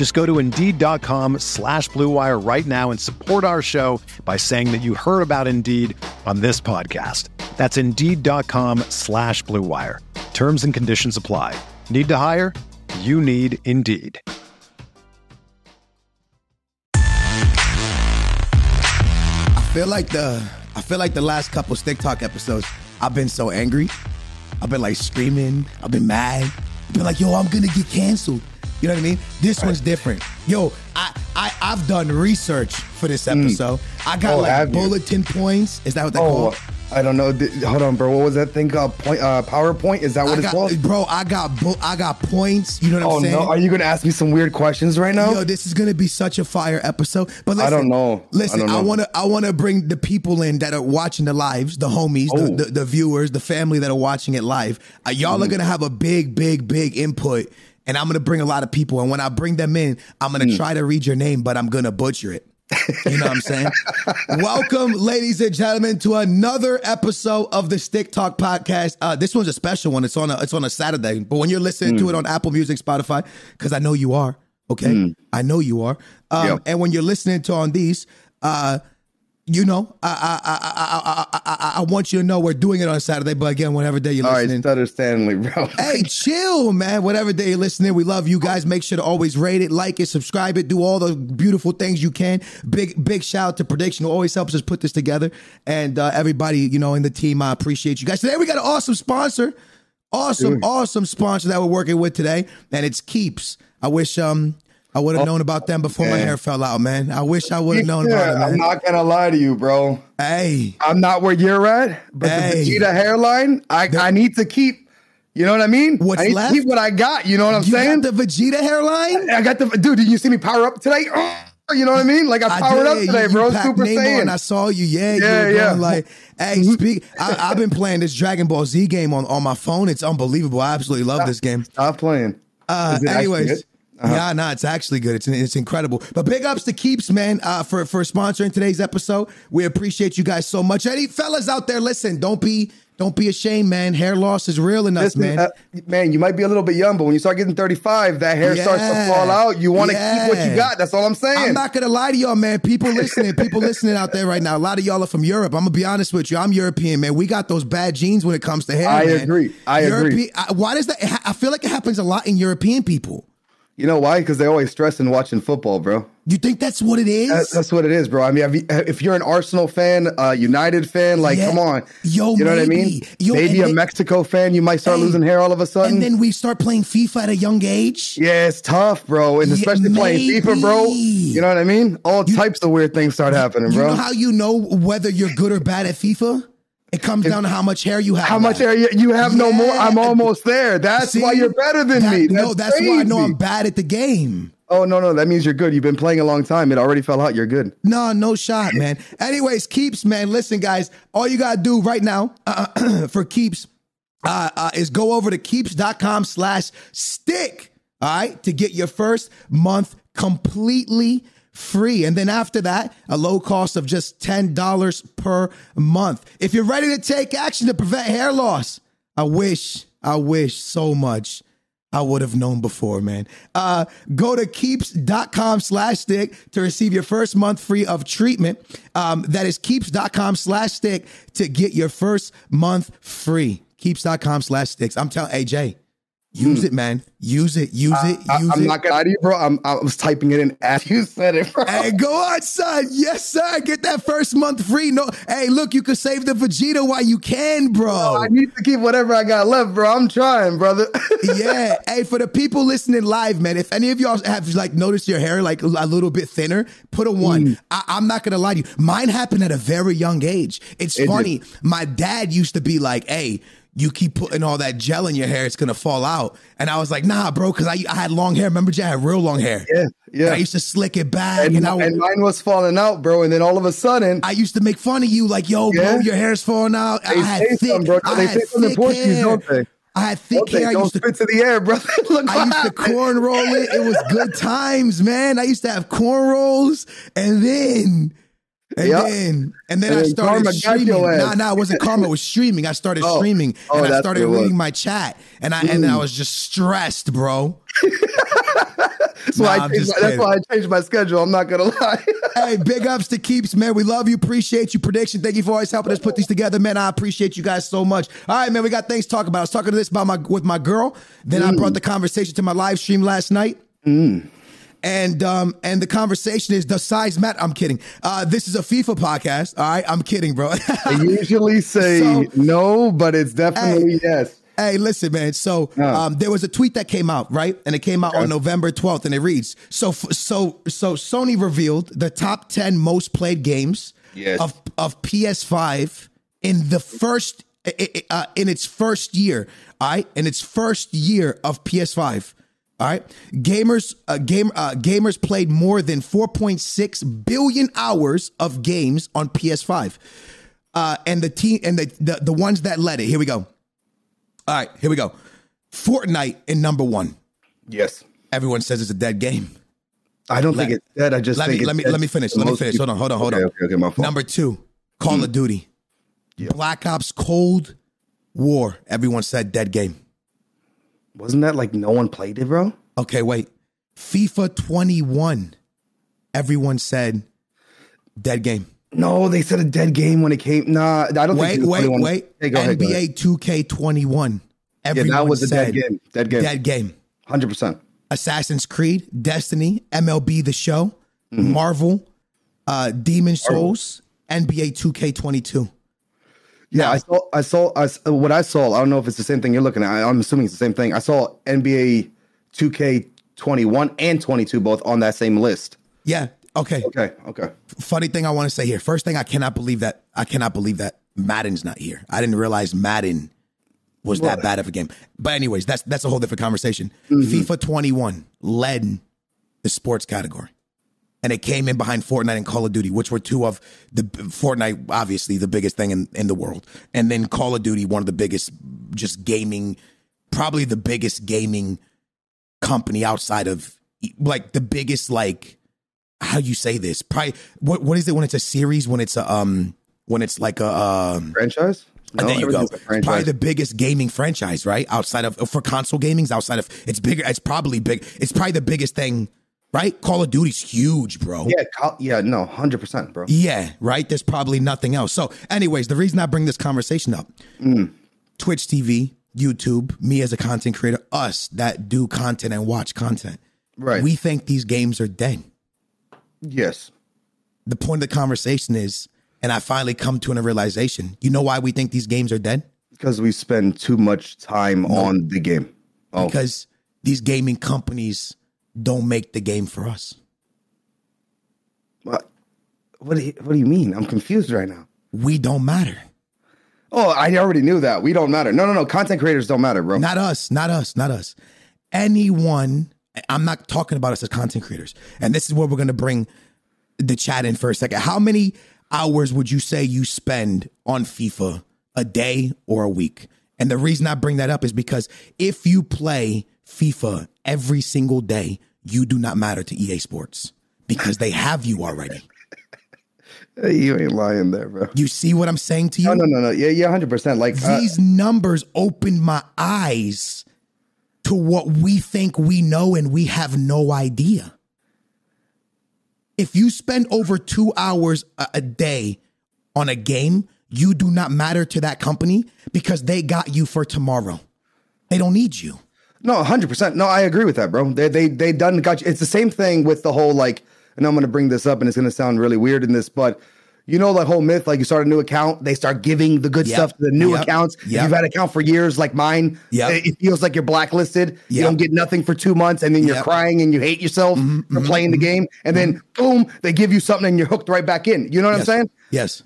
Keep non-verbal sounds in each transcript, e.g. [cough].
Just go to Indeed.com slash BlueWire right now and support our show by saying that you heard about Indeed on this podcast. That's Indeed.com slash BlueWire. Terms and conditions apply. Need to hire? You need Indeed. I feel like the I feel like the last couple Stick Talk episodes, I've been so angry. I've been like screaming. I've been mad. I've been like, yo, I'm gonna get canceled. You know what I mean? This one's different. Yo, I, I I've done research for this episode. I got Oh, like have you? bulletin points. Is that what they Oh, call? I don't know. Hold on, bro. What was that thing called? Point, uh, PowerPoint? Is that what I it's got, called? bro, I got bu- I got points. You know what Oh I'm saying? no! Are you gonna ask me some weird questions right now? Yo, this is gonna be such a fire episode. But listen, I don't know. Listen, don't I, wanna I wanna bring the people in that are watching the lives, the homies, Oh. the, the the viewers, the family that are watching it live. Uh, y'all are Mm. gonna have a big, big, big input, and I'm gonna bring a lot of people. And when I bring them in, I'm Mm. gonna try to read your name, but I'm gonna butcher it. You know what I'm saying? [laughs] Welcome, ladies and gentlemen, to another episode of the Stick Talk podcast. Uh, this one's a special one. It's on a it's on a Saturday, but when you're listening to it on Apple Music, Spotify, because I know you are. Okay, I know you are. Um, Yep. And when you're listening to on these, uh, you know, I I, I I I I I want you to know we're doing it on Saturday. But again, whatever day you're All right, listening, Stutter Stanley, bro. hey, chill, man. Whatever day you're listening, we love you guys. Make sure to always rate it, like it, subscribe it, do all the beautiful things you can. Big, big shout out to Prediction, who always helps us put this together. And uh, everybody, you know, in the team, I appreciate you guys. Today we got an awesome sponsor. Awesome, awesome sponsor that we're working with today. And it's Keeps. I wish um I would have known about them before my hair fell out, man. I wish I would have known about it, Yeah, I'm not gonna lie to you, bro. hey. I'm not where you're at, but Hey. the Vegeta hairline, I, I need to keep. You know what I mean? What's I need left? to keep what I got. You know what I'm You saying? the Vegeta hairline? I got the dude. Did you see me power up today? You know what I mean? Like I powered up today, You- bro. You Super Namor Saiyan. and I saw you. Yeah, Yeah, going yeah. Mm-hmm. like, hey, speak. I, I've been playing this Dragon Ball Z game on, on my phone. It's unbelievable. I absolutely love this game. Stop playing. Uh, Is it actually anyways. Uh-huh. Yeah, no, it's actually good. It's it's incredible. But big ups to Keeps, man, uh, for for sponsoring today's episode. We appreciate you guys so much. Any fellas out there, listen, don't be don't be ashamed, man. Hair loss is real in us, Listen, man. uh, man, you might be a little bit young, but when you start getting 35, that hair starts to fall out. You want to keep what you got. That's all I'm saying. I'm not gonna lie to y'all, man. People listening, people listening out there right now. A lot of y'all are from Europe. I'm gonna be honest with you. I'm European, man. We got those bad genes when it comes to hair. I man. agree. I agree. I, why does that? I feel like it happens a lot in European people. You know why? Because they're always stressing watching football, bro. You think that's what it is? That- that's what it is, bro. I mean, you- if you're an Arsenal fan, a United fan, like, Yeah. come on. Yo, you know what I mean? Yo, maybe a they- Mexico fan, you might start losing hair all of a sudden. and then we start playing FIFA at a young age. yeah, it's tough, bro. And Yeah, especially playing FIFA, bro. You know what I mean? All types of weird things start happening, You bro. know how you know whether you're good or bad at FIFA? It comes down to how much hair you have. How much hair you, you have no more? I'm almost there. That's See? why you're better than That- me. That's no, that's why I know crazy. I'm bad at the game. Oh no, no, that means you're good. You've been playing a long time. It already fell out. You're good. No, no shot, man. Anyways, keeps, man. Listen, guys, all you gotta do right now uh, [clears throat] for keeps uh, uh, is go over to keeps.com slash stick. All right, to get your first month completely free. And then after that, a low cost of just $10 per month. If you're ready to take action to prevent hair loss, I wish, I wish so much I would have known before, man. Uh, go to keeps.com slash stick to receive your first month free of treatment. Um, that is keeps.com slash stick to get your first month free. Keeps.com slash sticks. I'm telling AJ, Use it, man. Use it. Use it. I, Use I'm it. not gonna lie to you, bro. I'm, I was typing it in as you said it, bro. Hey, go on, son. Yes, sir. Get that first month free. No, hey, look, you can save the Vegeta while you can, bro. I need to keep whatever I got left, bro. I'm trying, brother. [laughs] yeah. Hey, for the people listening live, man, if any of y'all have like noticed your hair like a little bit thinner, put a one. Mm. I, I'm not gonna lie to you. Mine happened at a very young age. It's It funny. My dad used to be like, "Hey." You keep putting all that gel in your hair, it's gonna fall out. And I was like, nah, bro, because I, I had long hair. Remember, Jay, I had real long hair. Yeah, yeah. And I used to slick it back. and, And, I, and mine was falling out, bro. And then all of a sudden, I used to make fun of you, like, yo, Yeah. bro, your hair's falling out. I They had say thick, bro. I They had say something thick Portuguese, hair. don't they? I had thick hair. I used to spit to the air, brother. [laughs] Look I used to corn roll it. It was good times, man. I used to have corn rolls, and then, and Yep. then, and then And I started karma streaming. Nah, nah, it wasn't [laughs] karma. It was streaming. I started Oh. streaming, Oh, and I started what it was. reading my chat, and I and then I mm. was just stressed, bro. [laughs] That's, Nah, why I'm changed that's why I changed my schedule. I'm not gonna [laughs] lie. hey, big ups to Keeps, man. We love you. Appreciate you. Prediction. Thank you for always helping us put these together, man. I appreciate you guys so much. All right, man. We got things to talk about. I was talking to this about my with my girl. Then I brought mm. the conversation to my live stream last night. Mm. And um and the conversation is does size matter? I'm kidding. Uh this is a FIFA podcast. All right, I'm kidding, bro. [laughs] I usually say So- no, but it's definitely yes. Hey, listen, man. So um, there was a tweet that came out, right? And it came out on November 12th, and it reads: So, f- so, so Sony revealed the top 10 most played games Yes. of of PS5 in the first uh, in its first year. All right, in its first year of PS5. All right, gamers, uh, game, uh, gamers played more than 4.6 billion hours of games on PS5, uh, and the team and the, the the ones that led it. Here we go. All right, here we go. Fortnite in number one. Yes. Everyone says it's a dead game. I don't Let- think it's dead. I just Let think me it's let me dead let me finish. Let me finish. people. Hold on, hold on, hold okay, on. Okay, okay, my fault. Number two, Call of Duty. Black Ops Cold War. Everyone said dead game. Wasn't that like no one played it, bro? Okay, wait. FIFA 21. Everyone said dead game. No, they said a dead game when it came. Nah, I don't Wait, think. wait, 21 wait. Hey, go ahead, go. NBA 2K21. Yeah, Everyone that was a said dead game. Dead game. Dead game. Hundred percent. Assassin's Creed, Destiny, MLB The Show, Mm-hmm. Marvel, uh, Demon Souls, NBA 2K22. Yeah, I saw. I saw. I, what I saw. I don't know if it's the same thing you're looking at. I, I'm assuming it's the same thing. I saw NBA 2K21 and 22 both on that same list. Yeah. Okay. Okay. Okay. Funny thing I want to say here. First thing, I cannot believe that I cannot believe that Madden's not here. I didn't realize Madden was that bad of a game. But anyways, that's that's a whole different conversation. Mm-hmm. FIFA 21 led the sports category. And it came in behind Fortnite and Call of Duty, which were two of the Fortnite, obviously the biggest thing in, in the world. And then Call of Duty, one of the biggest just gaming, probably the biggest gaming company outside of like the biggest like how you say this? Probably what what is it when it's a series? When it's a um when it's like a um Franchise. and there you go. everything's a It's probably the biggest gaming franchise, right? Outside of for console gamings, outside of it's bigger. It's probably big. It's probably the biggest thing, right? Call of Duty's huge, bro. yeah. Yeah. No. Hundred percent, bro. Yeah, right. There's probably nothing else. So, anyways, the reason I bring this conversation up, Mm. Twitch TV, YouTube, me as a content creator, us that do content and watch content, Right. We think these games are dead. Yes. The point of the conversation is, and I finally come to a realization. You know why we think these games are dead? Because we spend too much time on the game. Oh, Because these gaming companies don't make the game for us. what? What do you, What do you mean? I'm confused right now. We don't matter. Oh, I already knew that. We don't matter. No, no, no. Content creators don't matter, bro. Not us, not us, not us. Anyone, I'm not talking about us as content creators. And this is where we're going to bring the chat in for a second. How many hours would you say you spend on FIFA a day or a week? And the reason I bring that up is because if you play FIFA every single day, you do not matter to EA Sports because they have you already. [laughs] You ain't lying there, bro. You see what I'm saying to you? No, no, no, no. Yeah, yeah, hundred percent. Like, uh, these numbers opened my eyes to what we think we know and we have no idea. If you spend over two hours a, a day on a game, you do not matter to that company because they got you for tomorrow. They don't need you. No, hundred percent. No, I agree with that, bro. They they they done got you. It's the same thing with the whole like, and I'm gonna bring this up, and it's gonna sound really weird in this, but you know that whole myth, like you start a new account, they start giving the good Yep. stuff to the new Yep. accounts. If Yep. You've had an account for years, like mine. Yep. It, feels like you're blacklisted. You don't get nothing for two months, and then you're crying and you hate yourself mm-hmm. for playing the mm-hmm. game, and then mm-hmm. boom, they give you something and you're hooked right back in. You know what yes. I'm saying? Yes.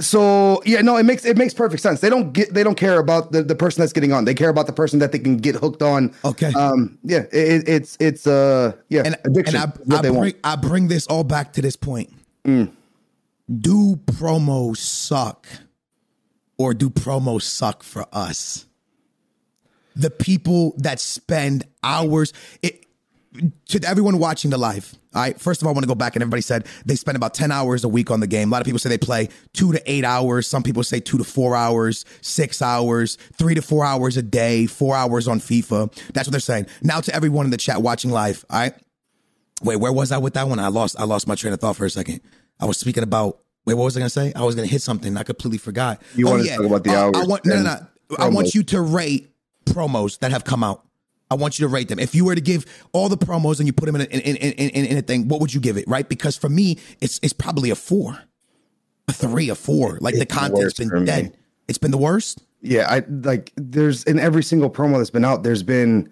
So yeah, no, it makes it makes perfect sense. They don't get they don't care about the, the person that's getting on. They care about the person that they can get hooked on. Okay. Um. Yeah. It, it's it's uh yeah and, addiction. and I, I bring want. I bring this all back to this point. Do promos suck, or do promos suck for us? The people that spend hours. It, to everyone watching the live, all right. First of all, I want to go back and everybody said they spend about ten hours a week on the game. A lot of people say they play two to eight hours. Some people say two to four hours, six hours, three to four hours a day, four hours on FIFA. That's what they're saying. Now to everyone in the chat watching live, all right. Wait, where was I with that one? I lost I lost my train of thought for a second. I was speaking about wait, what was I gonna say? I was gonna hit something. I completely forgot. You wanted to talk about the Uh, hours I want no no no. I want you to rate promos that have come out. I want you to rate them. If you were to give all the promos and you put them in a, in, in, in, in, a thing, what would you give it? Right? Because for me, it's it's probably a four, a three, a four. Like the It's the content's been me. dead. It's been the worst. Yeah, I like there's in every single promo that's been out, there's been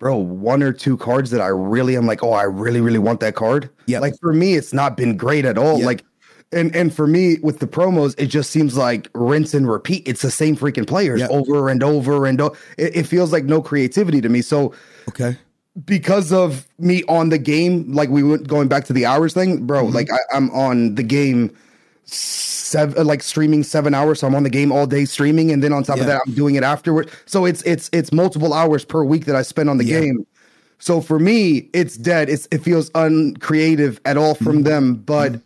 bro, one or two cards that I really am like, oh, I really, really want that card. Yeah. Like for me, it's not been great at all. Yep. Like and and for me with the promos, it just seems like rinse and repeat. It's the same freaking players Yep. over and over and over. It, it feels like no creativity to me. So Okay. because of me on the game, like we went going back to the hours thing, bro. Mm-hmm. Like I, I'm on the game seven, like streaming seven hours. So I'm on the game all day streaming, and then on top of that, I'm doing it afterward. So it's it's it's multiple hours per week that I spend on the Yeah. game. So for me, it's dead. It's it feels uncreative at all Mm-hmm. from them, but.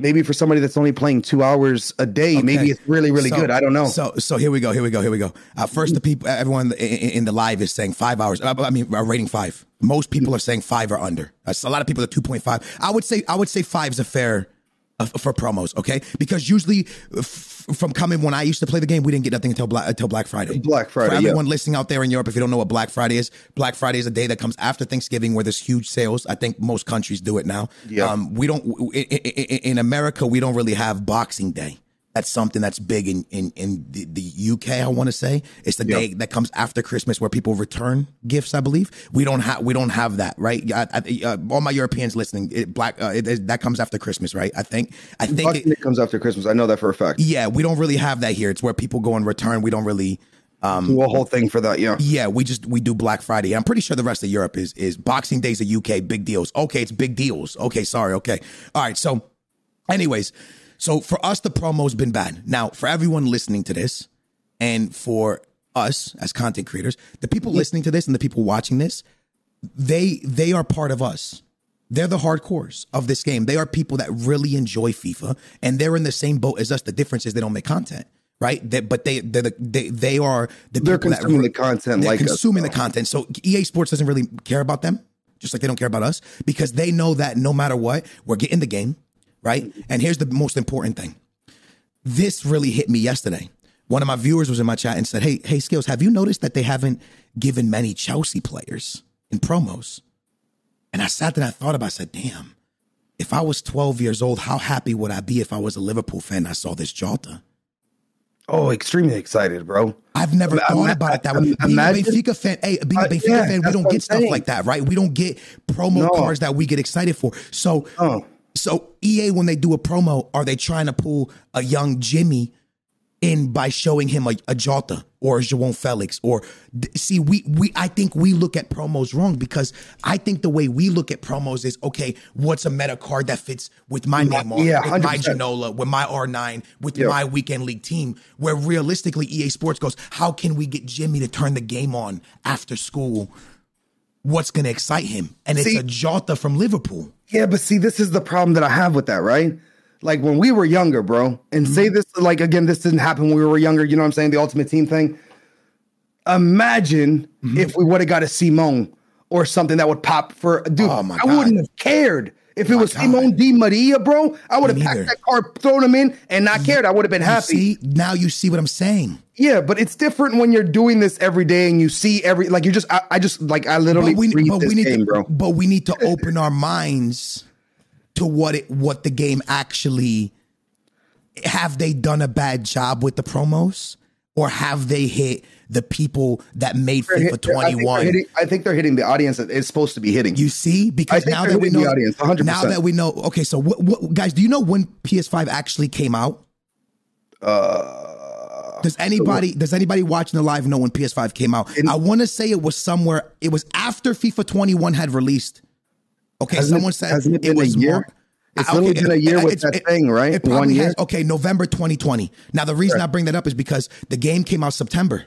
Maybe for somebody that's only playing two hours a day, maybe it's really, really So- good. I don't know. So, so here we go. Here we go. Here we go. Uh, first, the people, everyone in, in the live is saying five hours. I mean, rating five. Most people are saying five or under. A lot of people are two point five. I would say, I would say five is a fair for promos. Okay, because usually, f- from coming when I used to play the game, we didn't get nothing until Black until Black Friday. Black Friday, For yeah. everyone listening out there in Europe, if you don't know what Black Friday is, Black Friday is a day that comes after Thanksgiving where there's huge sales. I think most countries do it now. Yeah. Um, we don't in, in, in America. We don't really have Boxing Day. That's something that's big in in in the, the UK. I want to say it's the Yeah. day that comes after Christmas where people return gifts. I believe we don't have we don't have that right. I, I, uh, all my Europeans listening, it, black uh, it, it- that comes after Christmas, right? I think I think it, comes after Christmas. I know that for a fact. yeah, we don't really have that here. It's where people go and return. We don't really. Do a whole thing for that. Yeah. Yeah, we just we do Black Friday. I'm pretty sure the rest of Europe is is Boxing Day's a UK big deals. Okay, it's big deals. Okay, sorry. Okay, all right. So, anyways, so for us the promo's been bad. Now for everyone listening to this, and for us as content creators, the people listening to this and the people watching this, they they are part of us. They're the hardcores of this game. They are people that really enjoy FIFA, and they're in the same boat as us. The difference is they don't make content, right? They, but they the, they they are the They're people that consuming re- the content they're like us, consuming the content. So EA Sports doesn't really care about them, just like they don't care about us, because they know that no matter what, we're getting the game, right? And here's the most important thing. This really hit me yesterday. One of my viewers was in my chat and said, "Hey, hey, Skills, have you noticed that they haven't given many Chelsea players in promos?" And I sat there and I thought about. it. I said, "Damn, if I was 12 years old, how happy would I be if I was a Liverpool fan? and I saw this Jota." Oh, extremely excited, bro. I've never Ima- thought about it that way. im- Being imagine- a Benfica fan, hey, being a Uh, Benfica yeah, fan, we don't get stuff saying. like that, right? We don't get promo No. cards that we get excited for. So. So EA when they do a promo, are they trying to pull a young Jimmy in by showing him a, a Jota or a João Felix or see we we I think we look at promos wrong because I think the way we look at promos is okay, what's a meta card that fits with my name on, yeah, with my 100%. Genola, with my R9, with Yeah. my weekend league team, where realistically EA Sports goes, how can we get Jimmy to turn the game on after school? What's gonna excite him? And it's a Jota from Liverpool. Yeah, but see, this is the problem that I have with that, right? Like when we were younger, bro, and say Mm-hmm. this, like again, this didn't happen when we were younger. You know what I'm saying? The ultimate team thing. Imagine Mm-hmm. if we would have got a Simone or something that would pop for a dude. Oh, I wouldn't have cared If it was God. Simone Di Maria, bro, I would have packed that car, thrown him in, and not cared. I would have been happy. see, now you see what I'm saying. Yeah, but it's different when you're doing this every day and you see every like you just I, I just like I literally But we, but we need game, to, bro. but we need to [laughs] open our minds to what it what the game actually have they done a bad job with the promos or have they hit the people that made They're FIFA hit- I think 21 hitting- I think they're hitting the audience that it's supposed to be hitting. you see because now that we know the audience, 100%. now that we know okay so what, what guys do you know when PS5 actually came out uh, does anybody does anybody watching the live know when PS5 came out? I want to say it was somewhere. It was after FIFA 21 had released. Okay, Hasn't it- someone said it a was year? Mar- It's literally been a year with that thing, right? It One year? has. Okay, November 2020. Now the reason I bring that up is because the game came out September,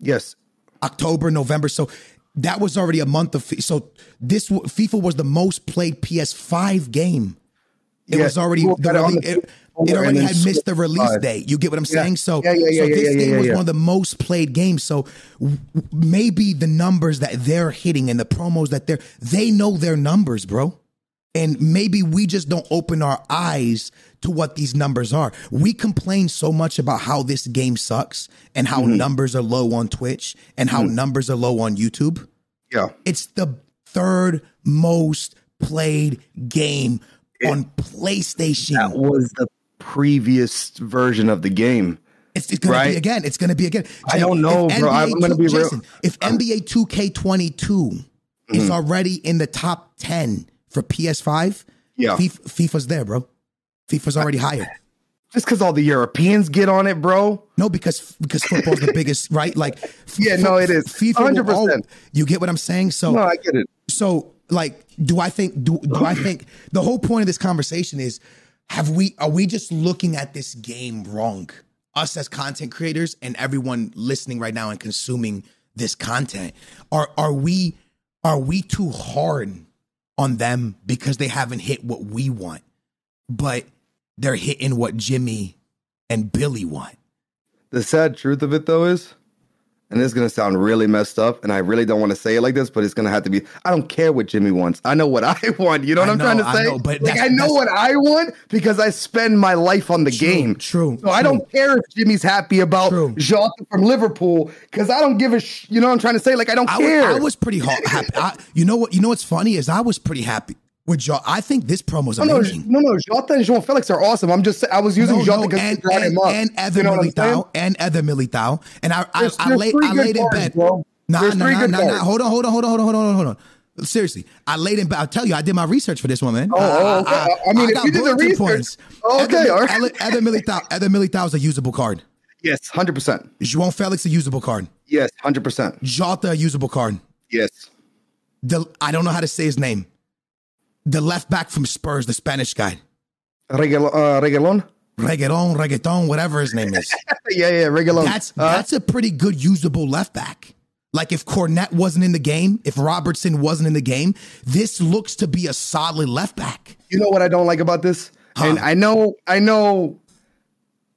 yes, October, November. So that was already a month of. So this FIFA was the most played PS5 game. It Yeah, was already the rele- the it, it already had missed the release five. date. You get what I'm Yeah. saying? So, Yeah, so this game was one of the most played games. So w- maybe the numbers that they're hitting and the promos that they're they know their numbers, bro. And maybe we just don't open our eyes to what these numbers are. We complain so much about how this game sucks and how Mm-hmm. numbers are low on Twitch and how numbers are low on YouTube. yeah. It's the third most played game on PlayStation. That was the previous version of the game. It's, it's gonna Right. be again. It's gonna be again. I don't know, If bro. I'm NBA gonna two- be real. Jason, If NBA 2K22 Mm-hmm. is already in the top 10 for PS5, Yeah. FIFA, FIFA's there, bro. FIFA's already higher. Just because all the Europeans get on it, bro. No, because because football's the biggest, [laughs] right? Like, Yeah, no, it is. FIFA. 100%. al- you get what I'm saying? So No, I get it. so like do i think do, do i think the whole point of this conversation is have we are we just looking at this game wrong us as content creators and everyone listening right now and consuming this content are are we are we too hard on them because they haven't hit what we want but they're hitting what jimmy and billy want The sad truth of it, though, is, and this is gonna sound really messed up, and I really don't want to say it like this, but it's gonna have to be. I don't care what Jimmy wants. I know what [laughs] I want. You know what I am trying to I say? know, but like, I know what I want because I spend my life on the True, game. true, So I don't care if Jimmy's happy about True. Jota from Liverpool because I don't give a. Sh- you know what I'm trying to say? Like I don't I was, care. I was pretty ha- happy. I, you know what? You know what's funny is I was pretty happy with Joe. I think this promo's No, no, amazing. no, no. Jota and João Felix are awesome. I'm just. I was using No, Jota no, because and, he brought and, him up. and Eder you know? Militao and Eder Militao. And I I, There's- I, there's laid I laid in bed. bro. Nah, There's nah, nah, nah, nah. Hold on, hold on, hold on, hold on, hold on, hold on. Seriously, I laid in bed. I'll tell you, I did my research for this one, man. Oh, oh, okay. I mean, if you did the research- Oh, okay, Eder, all right. Eder Militao, Eder Militao is a usable card. Yes, hundred percent. João Felix a usable card. Yes, hundred percent. Jota a usable card. Yes. The I don't know how to say his name. The left back from Spurs, the Spanish guy. Regal- uh, Regalon. Reggaeton, reggaeton, whatever his name is. [laughs] yeah, yeah, Regalon. That's Uh, that's a pretty good usable left back. Like if Cornet wasn't in the game, if Robertson wasn't in the game, this looks to be a solid left back. you know what I don't like about this, Huh. and I know, I know,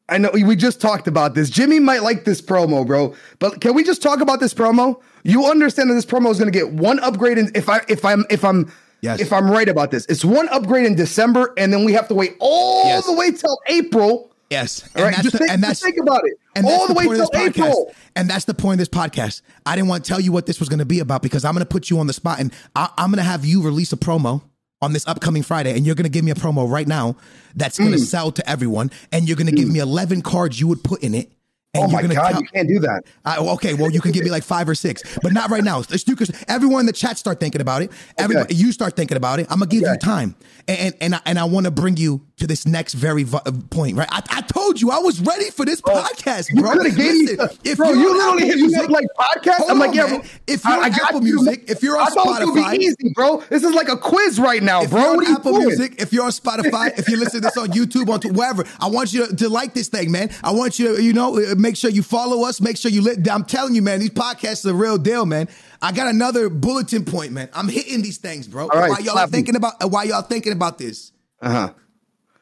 I know. We just talked about this. Jimmy might like this promo, bro. But can we just talk about this promo? You understand that this promo is going to get one upgrade, in, if I, if I'm, if I'm. Yes. If I'm right about this, it's one upgrade in December, and then we have to wait all Yes. the way till April. Yes, All right, just, the- think, just think about it. and all that's the, way point of till this podcast. April. And that's the point of this podcast. I didn't want to tell you what this was going to be about because I'm going to put you on the spot and I, I'm going to have you release a promo on this upcoming Friday, and you're going to give me a promo right now that's going to Mm. sell to everyone, and you're going to give me 11 cards you would put in it. And Oh my god, tell- you can't do that. Okay, well, you can give me like five or six, but not right now. Let's because everyone in the chat start thinking about it. Everybody, you start thinking about it. I'm gonna give you time, and and and I, and I want to bring you to this next very vi- uh, point. Right? I, I told you I was ready for this podcast, Oh, You bro. have gave me, if bro. You on literally hit me up like podcast. I'm like, yeah, man. If you're I- I on got Apple you. Music, if you're on I thought it would Spotify, be easy, bro. This is like a quiz right now, if bro. you're What on you Apple? Music, if you're on Spotify, if you listen to this on YouTube, on wherever, I want you to, to like this thing, man. I want you to, you know, uh, make sure you follow us. Make sure you lit. I'm telling you, man, these podcasts are the real deal, man. I got another bulletin point, man. I'm hitting these things, bro. All right, why y'all thinking about? Why y'all thinking about this? Uh huh.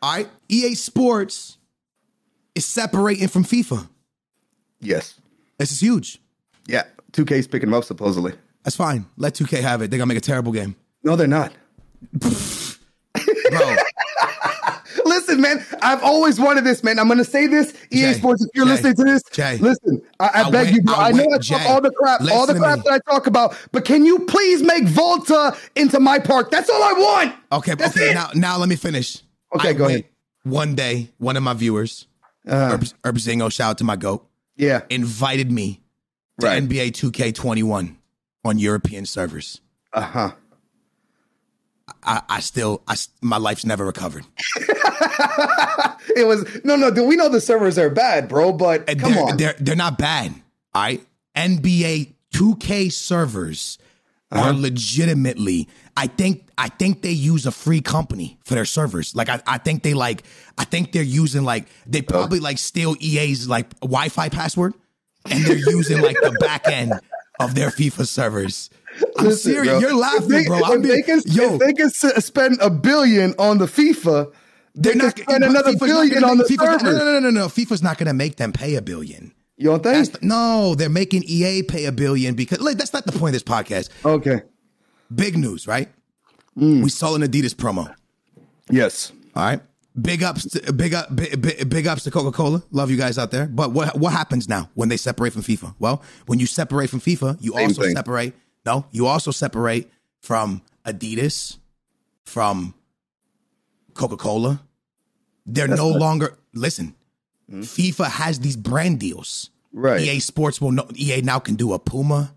All right, EA Sports is separating from FIFA. Yes. This is huge. Yeah. 2K's picking them up supposedly. That's fine. Let 2K have it. They're gonna make a terrible game. No, they're not. Bro. [laughs] listen, man. I've always wanted this, man. I'm gonna say this. EA Jay, Sports, if you're Jay, listening to this, Jay. listen. I, I, I beg went- you, bro. I I, know went- I talk all the crap, all the crap that I talk about, but can you please make Volta into my park? That's all I want. Okay, That's okay. it. Now, now let me finish. Okay, I go ahead. One day, one of my viewers, Uh, Herb, Herb Zingo, shout out to my goat, yeah. invited me to Right. NBA 2K21 on European servers. Uh huh. I, I still, I, my life's never recovered. [laughs] It was no, no. Dude, we know the servers are bad, bro. But come they're, on. they're they're not bad. All right, NBA 2K servers Uh-huh. are legitimately. I think I think they use a free company for their servers. Like I, I think they like I think they're using like they probably like steal EA's like Wi-Fi password, and they're using like the back end of their FIFA servers. I'm Listen, serious. bro. You're laughing, they, bro. I'm they can, yo. if they can spend a billion on the FIFA, they they're can not spend another billion on the not- No, no, no, no, no. FIFA's not going to make them pay a billion. You don't think? the- no, they're making EA pay a billion because like, that's not the point of this podcast. okay. Big news, right? Mm. We saw an Adidas promo. Yes. All right. Big ups, to, big up, big, big, big ups to Coca Cola. Love you guys out there. But what what happens now when they separate from FIFA? Well, when you separate from FIFA, you Same also thing. separate. No, you also separate from Adidas, from Coca Cola. They're no longer listen. FIFA has these brand deals. Right. EA Sports will know. EA now can do a Puma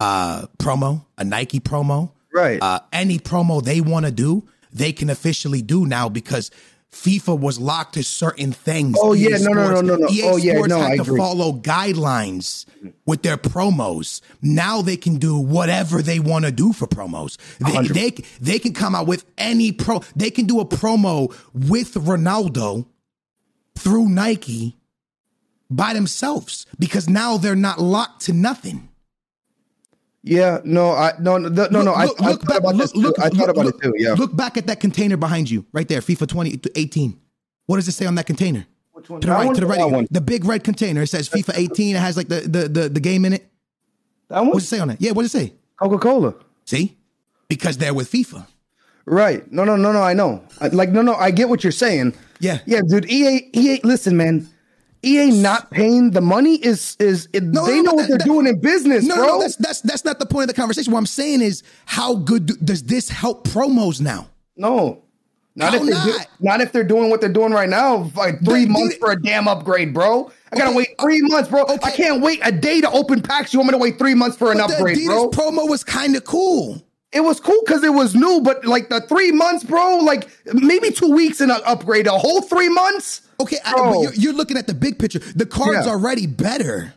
uh, promo, a Nike promo, Right. uh, any promo they want to do, they can officially do now because FIFA was locked to certain things. Oh, EA yeah, no, no, no, no, no. EA Oh, yeah, Sports no, had I to agree. follow guidelines with their promos. Now they can do whatever they want to do for promos. They, 100. they they can come out with any pro. They can do a promo with Ronaldo through Nike by themselves because now they're not locked to nothing. Yeah. No. I no no no. no Look- I, look- I look thought back- about look- this. Look- I thought look- about look- it too. Yeah. Look back at that container behind you, right there, FIFA 20 to 18. What does it say on that container? Which one? To the That right, one to the right. one? The big red container. It says FIFA 18. It has like the the the, the game in it. That one. What's it say on it? Yeah, what does it say? Coca Cola. See? Because they're with FIFA. Right. No, no, no, no. I know. I, like, no, no. I get what you're saying. Yeah. Yeah, dude. EA, EA. Listen, man. EA not paying the money is is it, No, they no, know but what that- they're that- doing in business, No, bro. no, that's that's that's not the point of the conversation. What I'm saying is, how good do, does this help promos now? no. Not How if they're do- not? not if they're doing what they're doing right now. Like three They- months they- for a damn upgrade, bro. I gotta Okay, wait three months, bro. I can't wait a day to open packs. You want me to wait three months for an But the upgrade, Adidas bro? promo was kind of cool. It was cool because it was new, but like the three months, bro, like maybe two weeks in an upgrade, a whole three months. Okay, I, but you're, you're looking at the big picture. The card's Yeah. already better.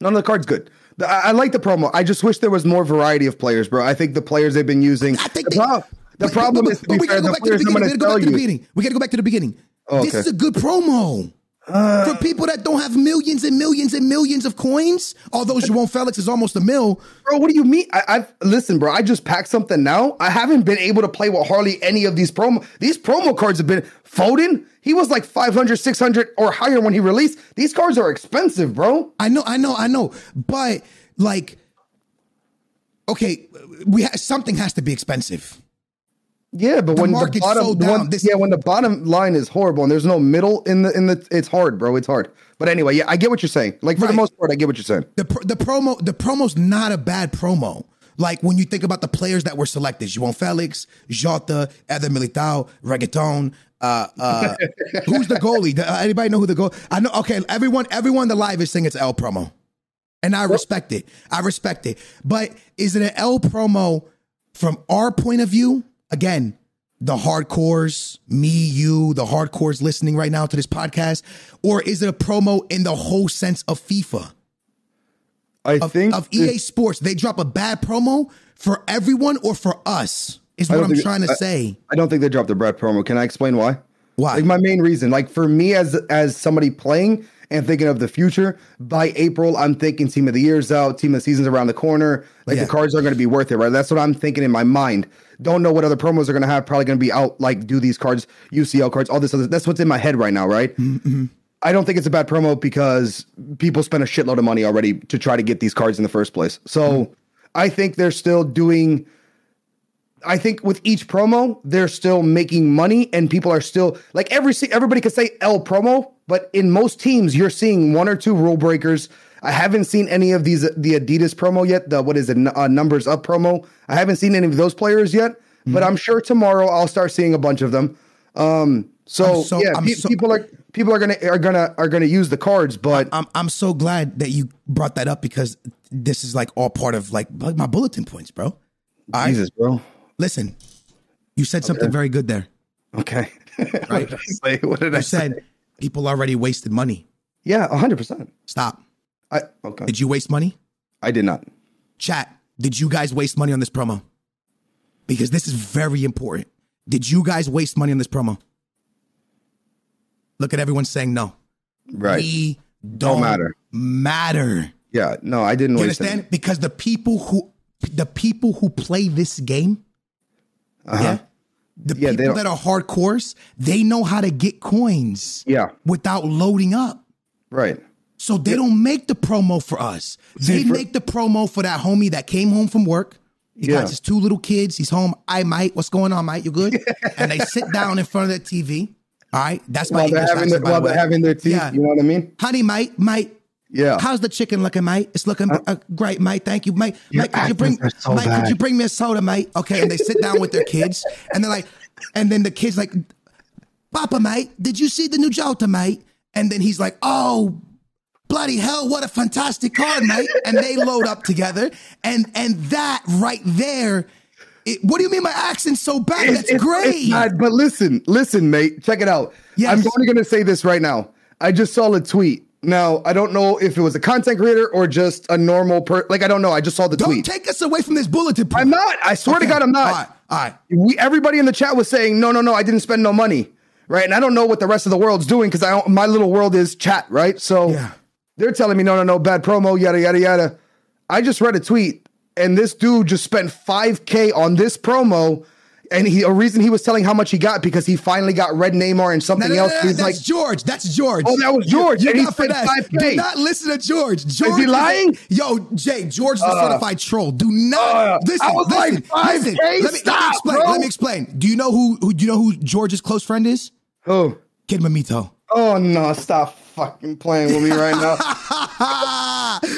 None of the cards good. The- I, I like the promo. I just wish there was more variety of players, bro. I think the players they've been using. I think the, they- pro- the But- problem but- is, to be we fair, gotta go the back to the players I'm beginning. We going gotta go tell back to the you. beginning. We gotta go back to the beginning. Oh, This is a good promo. For people that don't have millions and millions and millions of coins, although João Felix is almost a mil, Bro, what do you mean? I, I've listen, bro. I just packed something now. I haven't been able to play with hardly any of these promo. These promo cards have been Foden. He was like 500, 600 or higher when he released. These cards are expensive, bro. I know, I know, I know. But like, okay, we ha- something has to be expensive. Yeah, but when the bottom, so down, one- this- yeah, when the bottom line is horrible and there's no middle in the in the, it's hard, bro. It's hard. But anyway, yeah, I get what you're saying. Like for the most part, I get what you're saying. The the promo the promo's not a bad promo. Like when you think about the players that were selected, João Felix, Jota, Eder Militao, Reggaeton. Uh, uh, who's the goalie? Uh, anybody know who the goal? I know. Okay, everyone, everyone, the live is saying it's L promo, and I respect it. I respect it. But is it an L promo from our point of view? Again, the hardcores, me, you, the hardcores listening right now to this podcast, or is it a promo in the whole sense of FIFA? I of, think of EA Sports, they drop a bad promo for everyone or for us, is what I'm think- trying to I- say. I don't think they dropped the bad promo. Can I explain why? Why? Like my main reason, like for me as as somebody playing and thinking of the future, by April I'm thinking team of the year's out, team of the season's around the corner. Like Yeah. the cards are going to be worth it, right? That's what I'm thinking in my mind. Don't know what other promos are going to have. Probably going to be out. Like do these cards, UCL cards, all this other. That's what's in my head right now, right? Mm-hmm. I don't think it's a bad promo because people spent a shitload of money already to try to get these cards in the first place. So Mm-hmm. I think they're still doing I think with each promo, they're still making money, and people are still like every everybody could say L promo, but in most teams, you're seeing one or two rule breakers. I haven't seen any of these the Adidas promo yet. The what is it? Uh, numbers up promo. I haven't seen any of those players yet, mm-hmm. but I'm sure tomorrow I'll start seeing a bunch of them. Um, so, so yeah, pe- so, people are people are gonna are gonna are gonna use the cards, but I'm I'm so glad that you brought that up because this is like all part of like my bulletin points, bro. All Jesus, right? bro. Listen, you said okay. something very good there. Okay. Right. what did I say? What did you I said say? people already wasted money. Yeah, hundred percent. Stop. I okay. Did you waste money? I did not. Chat. Did you guys waste money on this promo? Because this is very important. Did you guys waste money on this promo? Look at everyone saying no. Right. We don't, don't matter. Matter. Yeah. No, I didn't. You understand? It. Because the people who the people who play this game, uh-huh. yeah, the yeah, people that are hardcores, they know how to get coins. Yeah. Without loading up. Right. So they don't make the promo for us. They make the promo for that homie that came home from work. He yeah. got his two little kids. He's home. I might. What's going on, mate? You good? [laughs] and they sit down in front of the TV. All right. That's my they're having, accent, the, while the they're having their tea. Yeah. You know what I mean? Honey, mate, mate. Yeah. How's the chicken looking, mate? It's looking uh, uh, great, mate. Thank you, mate. Mate, could you bring so mate, could you bring me a soda, mate? Okay. And they sit down with their kids and they're like, and then the kids like, Papa, mate, did you see the new Jota, mate? And then he's like, Oh, bloody hell, what a fantastic card, mate. And they load up together. And and that right there. It, what do you mean my accent's so bad? It's, That's it's, great. It's not, but listen, listen, mate. Check it out. Yes. I'm only going to say this right now. I just saw a tweet now, I don't know if it was a content creator or just a normal per like I don't know. I just saw the tweet. don't tweet. take us away from this bulletin point. I'm not. I swear okay. to God, I'm not. All right. All right. We everybody in the chat was saying, no, no, no, I didn't spend no money. Right. And I don't know what the rest of the world's doing because I my little world is chat, right? So yeah. They're telling me, no, no, no, bad promo, yada, yada, yada. I just read a tweet and this dude just spent 5K on this promo and he a reason he was telling how much he got because he finally got Red Neymar and something no, no, no, else. He's that's like George. That's George. Oh, that was George. You, you and got five Do not listen to George. George is he lying? Is yo, Jay, George is a uh, certified troll. Do not uh, listen. I was listen, like five listen. K. Let me, Stop, let me explain. Bro. Let me explain. Do you know who, who? Do you know who George's close friend is? Who? Kid Mamito. Oh no! Stop fucking playing with me right now. [laughs]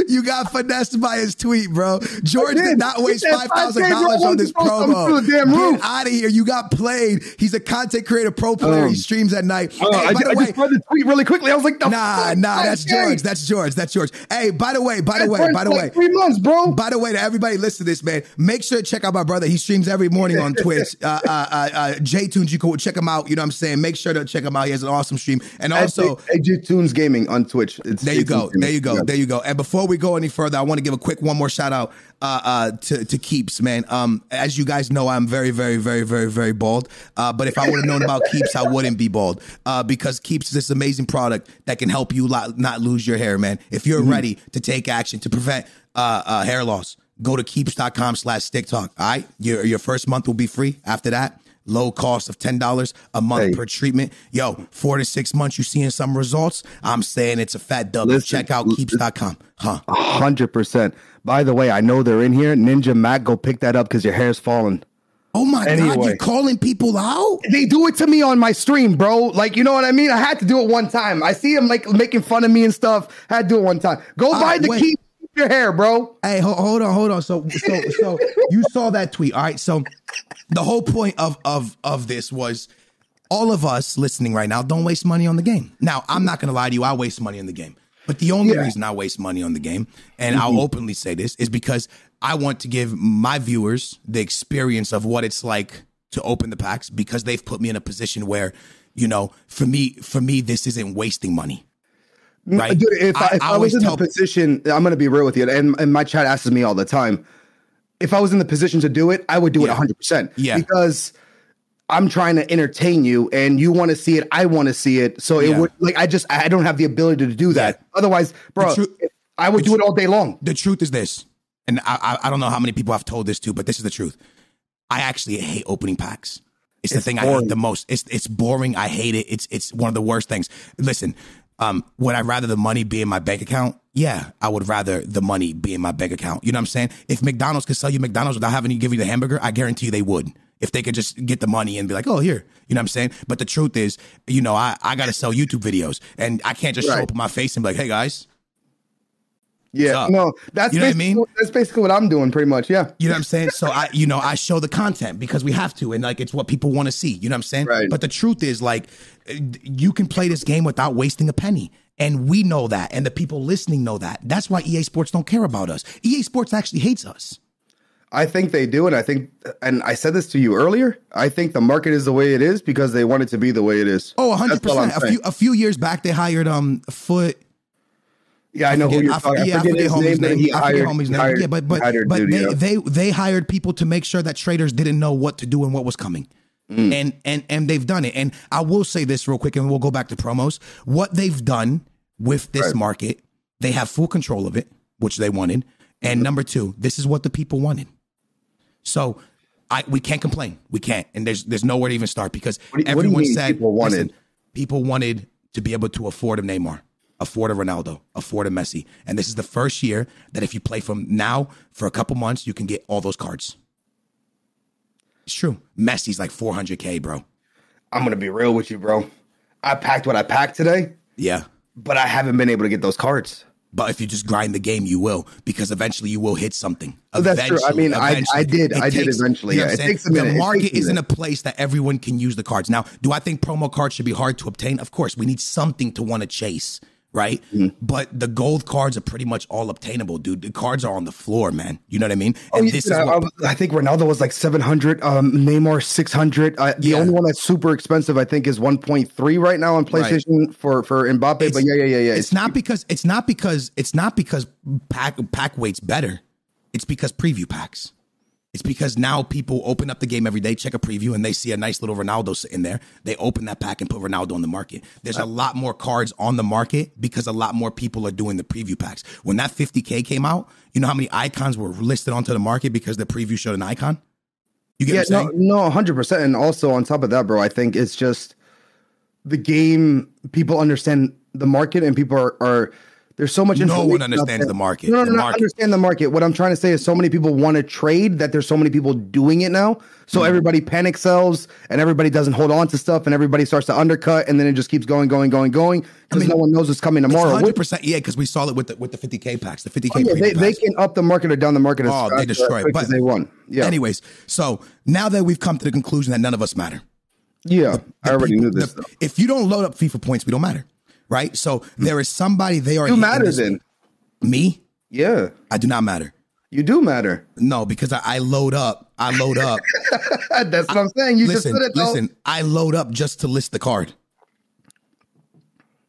you got finessed by his tweet, bro. George did. did not waste five thousand dollars on this promo. Damn Get out of here! You got played. He's a content creator, pro player. Um, he streams at night. Uh, hey, I, just, way, I, just read the tweet really quickly. I was like, Nah, nah, that's George. That's George. That's George. Hey, by the way, by the way, by the way, three months, bro. By the way, to everybody listen to this, man, make sure to check out my brother. He streams every morning on Twitch. [laughs] Uh, uh, uh, J Tunes, you can check him out. You know what I'm saying? Make sure to check him out. He has an awesome stream, and also AJ Tunes Gaming on Twitch. It's, there you go. There you go. There you go. And before we go any further, I want to give a quick one more shout out uh, uh, to to Keeps, man. Um, as you guys know, I'm very, very, very, very, very bald. Uh, but if I would have known about Keeps, I wouldn't be bald. Uh, because Keeps is this amazing product that can help you not lose your hair, man. If you're mm-hmm. ready to take action to prevent uh, uh, hair loss, go to keeps.com slash stick talk. All right. Your your first month will be free. After that, low cost of $10 a month hey. per treatment. Yo, four to six months, you seeing some results. I'm saying it's a fat dub. Listen, Check out keeps.com. Huh. A hundred percent. By the way, I know they're in here. Ninja Mac, go pick that up because your hair's falling. Oh my anyway. God, you're calling people out? They do it to me on my stream, bro. Like, you know what I mean? I had to do it one time. I see them like making fun of me and stuff. I had to do it one time. Go uh, buy the wait. key your hair, bro. Hey, hold, hold on, hold on. So, so, so you saw that tweet, all right? So, the whole point of of of this was all of us listening right now don't waste money on the game. Now, I'm not going to lie to you, I waste money on the game. But the only yeah. reason I waste money on the game, and mm-hmm. I'll openly say this, is because I want to give my viewers the experience of what it's like to open the packs because they've put me in a position where, you know, for me, for me, this isn't wasting money. Right. Dude, if I, I, if I, I was in the position, I'm going to be real with you, and, and my chat asks me all the time. If I was in the position to do it, I would do yeah. it 100. percent Yeah. Because I'm trying to entertain you, and you want to see it. I want to see it. So it yeah. would like I just I don't have the ability to do that. Yeah. Otherwise, bro, tru- I would do it all day long. The truth is this, and I, I, don't know how many people I've told this to, but this is the truth. I actually hate opening packs. It's, it's the thing boring. I hate the most. It's it's boring. I hate it. It's it's one of the worst things. Listen, um, would I rather the money be in my bank account? yeah, I would rather the money be in my bank account. You know what I'm saying? If McDonald's could sell you McDonald's without having to give you the hamburger, I guarantee you they would. If they could just get the money and be like, oh, here, you know what I'm saying? But the truth is, you know, I, I got to sell YouTube videos and I can't just show up with my face and be like, hey guys, Yeah, no, that's You know what I mean? that's basically what I'm doing, pretty much. Yeah, You know what I'm saying? So I, you know, I show the content because we have to, and like it's what people want to see. You know what I'm saying? Right. But the truth is, like, uh, you can play this game without wasting a penny, and we know that, and the people listening know that. That's why EA Sports don't care about us. EA Sports actually hates us. I think they do, and I think, and I said this to you earlier. I think the market is the way it is because they want it to be the way it is. Oh, 100 That's all I'm percent. A few a few years back, they hired um Foot. Yeah, I know who forget- you're I, talking. forget- yeah, I I forget forget his homie's name, name. he I forget hired. homie's name. hired- yeah, but but but they, they they hired people to make sure that traders didn't know what to do and what was coming. Mm. And and and they've done it. And I will say this real quick, and we'll go back to promos. What they've done with this Right. market, they have full control of it, which they wanted. And Mm-hmm. number two, this is what the people wanted. So I we can't complain. We can't. And there's there's nowhere to even start because What do you- what do everyone said people wanted? listen, people wanted to be able to afford a Neymar, afford a Ronaldo, afford a Messi. And this is the first year that if you play from now for a couple months, you can get all those cards. It's true. Messi's like 400K, bro. I'm gonna be real with you, bro. I packed what I packed today, Yeah. but I haven't been able to get those cards. But if you just grind the game, you will, because eventually you will hit something. Oh, that's true. I mean, I- I did- It I did eventually, know yeah. It takes a minute. The market isn't a place that everyone can use the cards. Now, do I think promo cards should be hard to obtain? Of course, we need something to want to chase, right? Mm-hmm. But the gold cards are pretty much all obtainable, dude. The cards are on the floor, man. You know what I mean? Oh, And yeah, this dude, is I, what, I was- I think Ronaldo was like 700, um, Neymar 600. Uh, the Yeah. only one that's super expensive, I think, is 1.3 right now on PlayStation for for Mbappe. but yeah, yeah, yeah, yeah. It's not because it's not because it's not because pack pack weight's better. It's because preview packs. It's because now people open up the game every day, check a preview, and they see a nice little Ronaldo sitting there. They open that pack and put Ronaldo on the market. There's a uh, lot more cards on the market because a lot more people are doing the preview packs. When that 50K came out, you know how many icons were listed onto the market because the preview showed an icon? You get Yeah, what I'm no, no, hundred percent. And also on top of that, bro, I think it's just the game. People understand the market, and people are are there's so much. No one understands the market. No, no, The no, no, I understand the market. What I'm trying to say is, so many people want to trade that there's so many people doing it now. So Mm-hmm. everybody panic sells, and everybody doesn't hold on to stuff, and everybody starts to undercut, and then it just keeps going, going, going, going because no one knows what's coming tomorrow. Hundred percent, yeah, because we saw it with the with the 50K packs, the 50K oh, yeah, they, they can up the market or down the market as Oh, they destroy as it. But they won. Yeah, Anyways, so now that we've come to the conclusion that none of us matter. yeah. I already people- knew this. the- if you don't load up FIFA points, we don't matter, right? So there is somebody they are. you hitting matter this- then. Me, Yeah, I do not matter. you do matter. No, because I, I load up. I load up. [laughs] That's what I'm saying. You listen, just said it. though. listen. I load up just to list the card.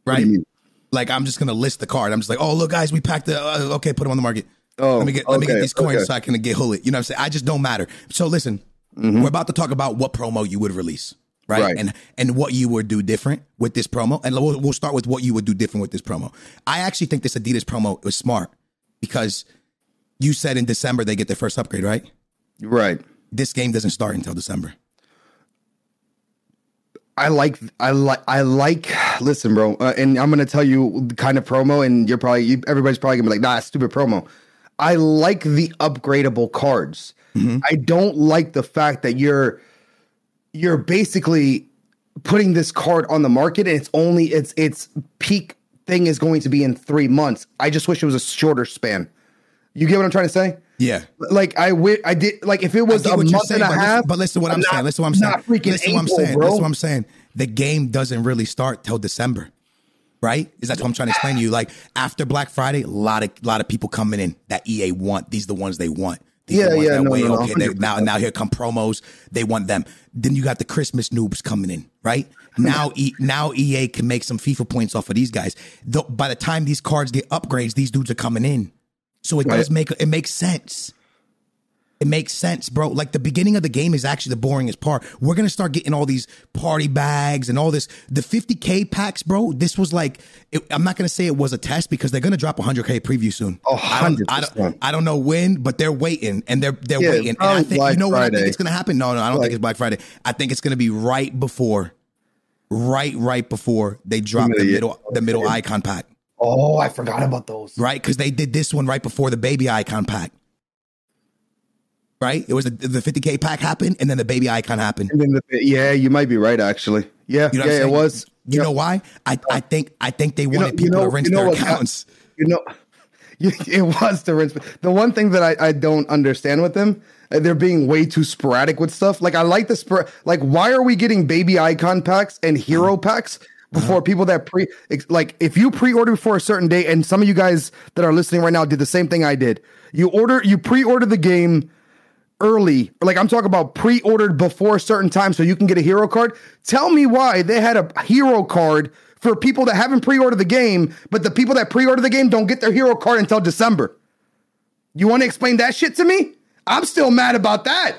Right. do you mean? Like I'm just gonna list the card. I'm just like, oh look, guys, we packed the. Uh, okay, put them on the market. Oh, let me get let me get these coins okay. so I can get Hullet. You know what I'm saying? I just don't matter. So listen, we're about to talk about what promo you would release, right? Mm-hmm. Right. And and what you would do different with this promo. And we'll, we'll start with what you would do different with this promo. I actually think this Adidas promo was smart because you said in December they get their first upgrade, right? Right. This game doesn't start until December. I like, I like, I like. Listen, bro, uh, and I'm gonna tell you the kind of promo, and you're probably you, everybody's probably gonna be like, "Nah, stupid promo." I like the upgradable cards. I don't like the fact that you're you're basically putting this card on the market, and it's only its its peak thing is going to be in three months. I just wish it was a shorter span. You get what I'm trying to say? Yeah. Like I wi- I did like if it was a month saying, and a but half. listen, but listen to what I'm not- saying. Listen to what I'm saying. Not freaking listen to what I'm saying. bro. Listen what I'm saying. The game doesn't really start till December, right? Is that what I'm trying to explain to you? Like after Black Friday, a lot of lot of people coming in that EA want. These are the ones they want. These Yeah, yeah, no, wait, no, no, okay, they, now now here come promos. They want them. Then you got the Christmas noobs coming in, right? Now, e, now EA can make some FIFA points off of these guys. Though by the time these cards get upgrades, these dudes are coming in. So it does make it makes sense. It makes sense, bro. Like the beginning of the game is actually the boringest part. We're gonna start getting all these party bags and all this. The 50k packs, bro. This was like, it, I'm not gonna say it was a test because they're gonna drop 100k preview soon. Oh, I don't, I, don't, I don't know when, but they're waiting and they're they're Yeah, waiting. And I think Black you know what I think it's gonna happen. No, no, I don't Like- think it's Black Friday. I think it's gonna be right before, right, right before they drop the me the- middle the middle icon pack. Oh, I forgot about those. right? Because they did this one right before the baby icon pack. Right? It was the, the 50k pack happened, and then the baby icon happened. And then the, yeah, you might be right actually. Yeah, You know yeah, it was. You Yeah. know why? I, I think I think they wanted you people know- to rinse you know their accounts. You know, [laughs] it was the rinse. The one thing that I, I don't understand with them, uh, they're being way too sporadic with stuff. Like I like the spor- like why are we getting baby icon packs and hero packs before people that pre like if you pre-order before a certain date and some of you guys that are listening right now did the same thing I did. You order you pre-order the game early, like I'm talking about pre-ordered before a certain time so you can get a hero card. Tell me why they had a hero card for people that haven't pre-ordered the game, but the people that pre-order the game don't get their hero card until December. You want to explain that shit to me? I'm still mad about that.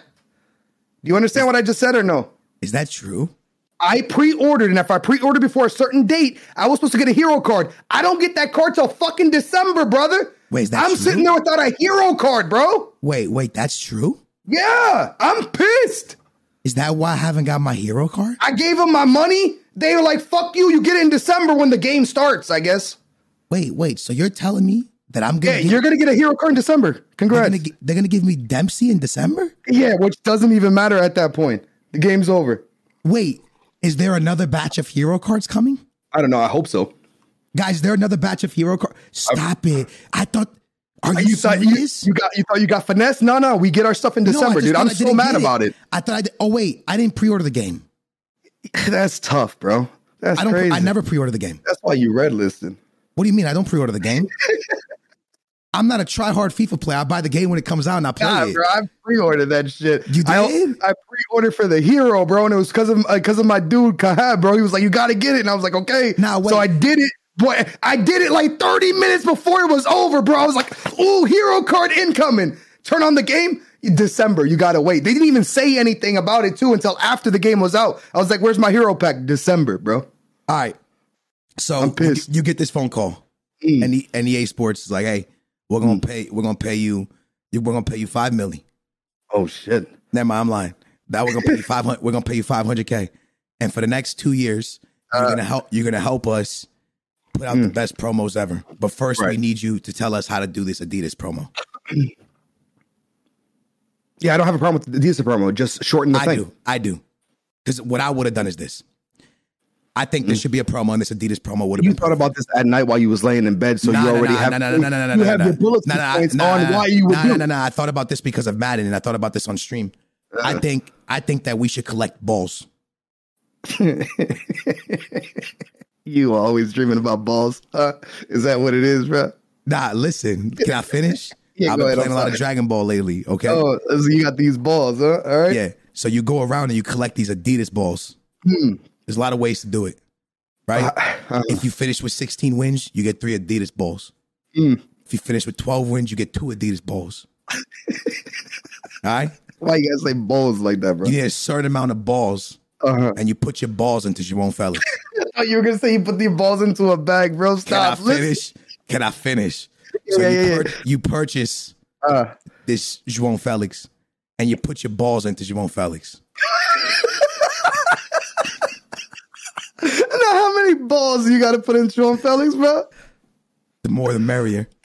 Do you understand what I just said or no? Is that true? I pre-ordered, and if I pre-ordered before a certain date, I was supposed to get a hero card. I don't get that card till fucking December, brother. Wait, is that I'm true? sitting there without a hero card, bro. Wait, wait, that's true? Yeah, I'm pissed. Is that why I haven't got my hero card? I gave them my money. They were like, "Fuck you! You get it in December when the game starts." I guess. Wait, wait. So you're telling me that I'm gonna Yeah, get, you're gonna get a hero card in December. Congrats. they're gonna give me Dempsey in December? yeah, which doesn't even matter at that point. The game's over. Wait, is there another batch of hero cards coming? I don't know. I hope so. Guys, is there another batch of hero cards? Stop it. I thought are you, You thought you, you got you thought you got finesse? No, no. We get our stuff in December, just dude. I'm so mad about it. I thought I did. Oh wait, I didn't pre-order the game. [laughs] That's tough, bro. That's I don't. crazy. I never pre-order the game. That's why you red listed. What do you mean? I don't pre-order the game. [laughs] I'm not a try-hard FIFA player. I buy the game when it comes out and I play Nah, it. bro, I pre-ordered that shit. You did? I pre-ordered for the hero, bro, and it was because of uh, because of my dude Kahab, bro. He was like, "You got to get it," and I was like, "Okay." Nah, wait. So I did it. Boy, I did it like 30 minutes before it was over, bro. I was like, "Ooh, hero card incoming." Turn on the game. December, you gotta wait. They didn't even say anything about it too until after the game was out. I was like, "Where's my hero pack?" December, bro. All right. So I'm you, pissed. Mm. you get this phone call, and, the, and EA Sports is like, "Hey, we're gonna pay. We're gonna pay you. We're gonna pay you five million. Oh shit. Never mind, I'm lying. That we're gonna pay you [laughs] five hundred. We're gonna pay you five hundred k, and for the next two years, you're Uh. gonna help. You're gonna help us put out the best promos ever. But first, we Mm. Need you to tell us how to do this Adidas promo. [clears throat] Yeah, I don't have a problem with the Adidas promo. Just shorten the thing. I thing. do. I do. Because what I would have done is this. I think there should be a promo, and this Adidas promo would have Mm. You been. thought about this at night while you was laying in bed, so Nah, you nah, already nah, have nah, your bullet nah, nah, points nah, on nah, why you would do. nah, nah, nah. I thought about this because of Madden, and I thought about this on stream. I think I think that we should collect balls. [laughs] You always dreaming about balls. Huh? Is that what it is, bro? Nah, listen. Can I finish? [laughs] Yeah, I've been ahead, playing I'm a lot of. Dragon Ball lately. Okay. Oh, so you got these balls, huh? All right. Yeah. So you go around and you collect these Adidas balls. Hmm. There's a lot of ways to do it, right? Uh, if you finish with 16 wins, you get three Adidas balls. Hmm. If you finish with 12 wins, you get two Adidas balls. [laughs] All right. Why you gotta say balls like that, bro? You need a certain amount of balls, Uh-huh. and you put your balls into João Felix. Oh, you were gonna say you put the balls into a bag, bro. Stop. Can I. Listen. finish? Can I finish? So Yeah, you, yeah, pur- you purchase Uh, this João Felix, and you put your balls into João Felix. [laughs] now, how many balls you got to put in João Felix, bro? The more, the merrier. [laughs]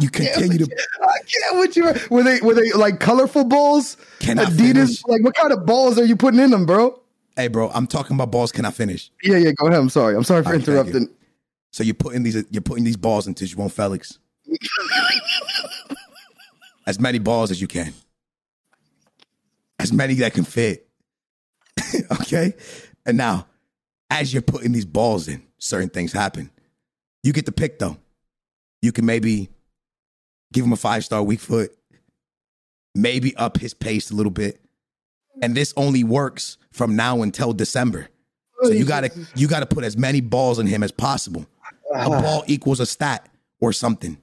you continue to I can't with you. Were they were they like colorful balls? Can Adidas? finish? Like what kind of balls are you putting in them, bro? Hey, bro, I'm talking about balls. Can I finish? Yeah, yeah. Go ahead. I'm sorry. I'm sorry for right, thank you. interrupting. So you're putting these you're putting these balls into João Felix. [laughs] as many balls as you can. As many that can fit. [laughs] okay? And now, as you're putting these balls in, certain things happen. You get the pick though. You can maybe give him a five-star weak foot, maybe up his pace a little bit. And this only works from now until December. So you gotta [laughs] you gotta put as many balls in him as possible. A ah. ball equals a stat or something.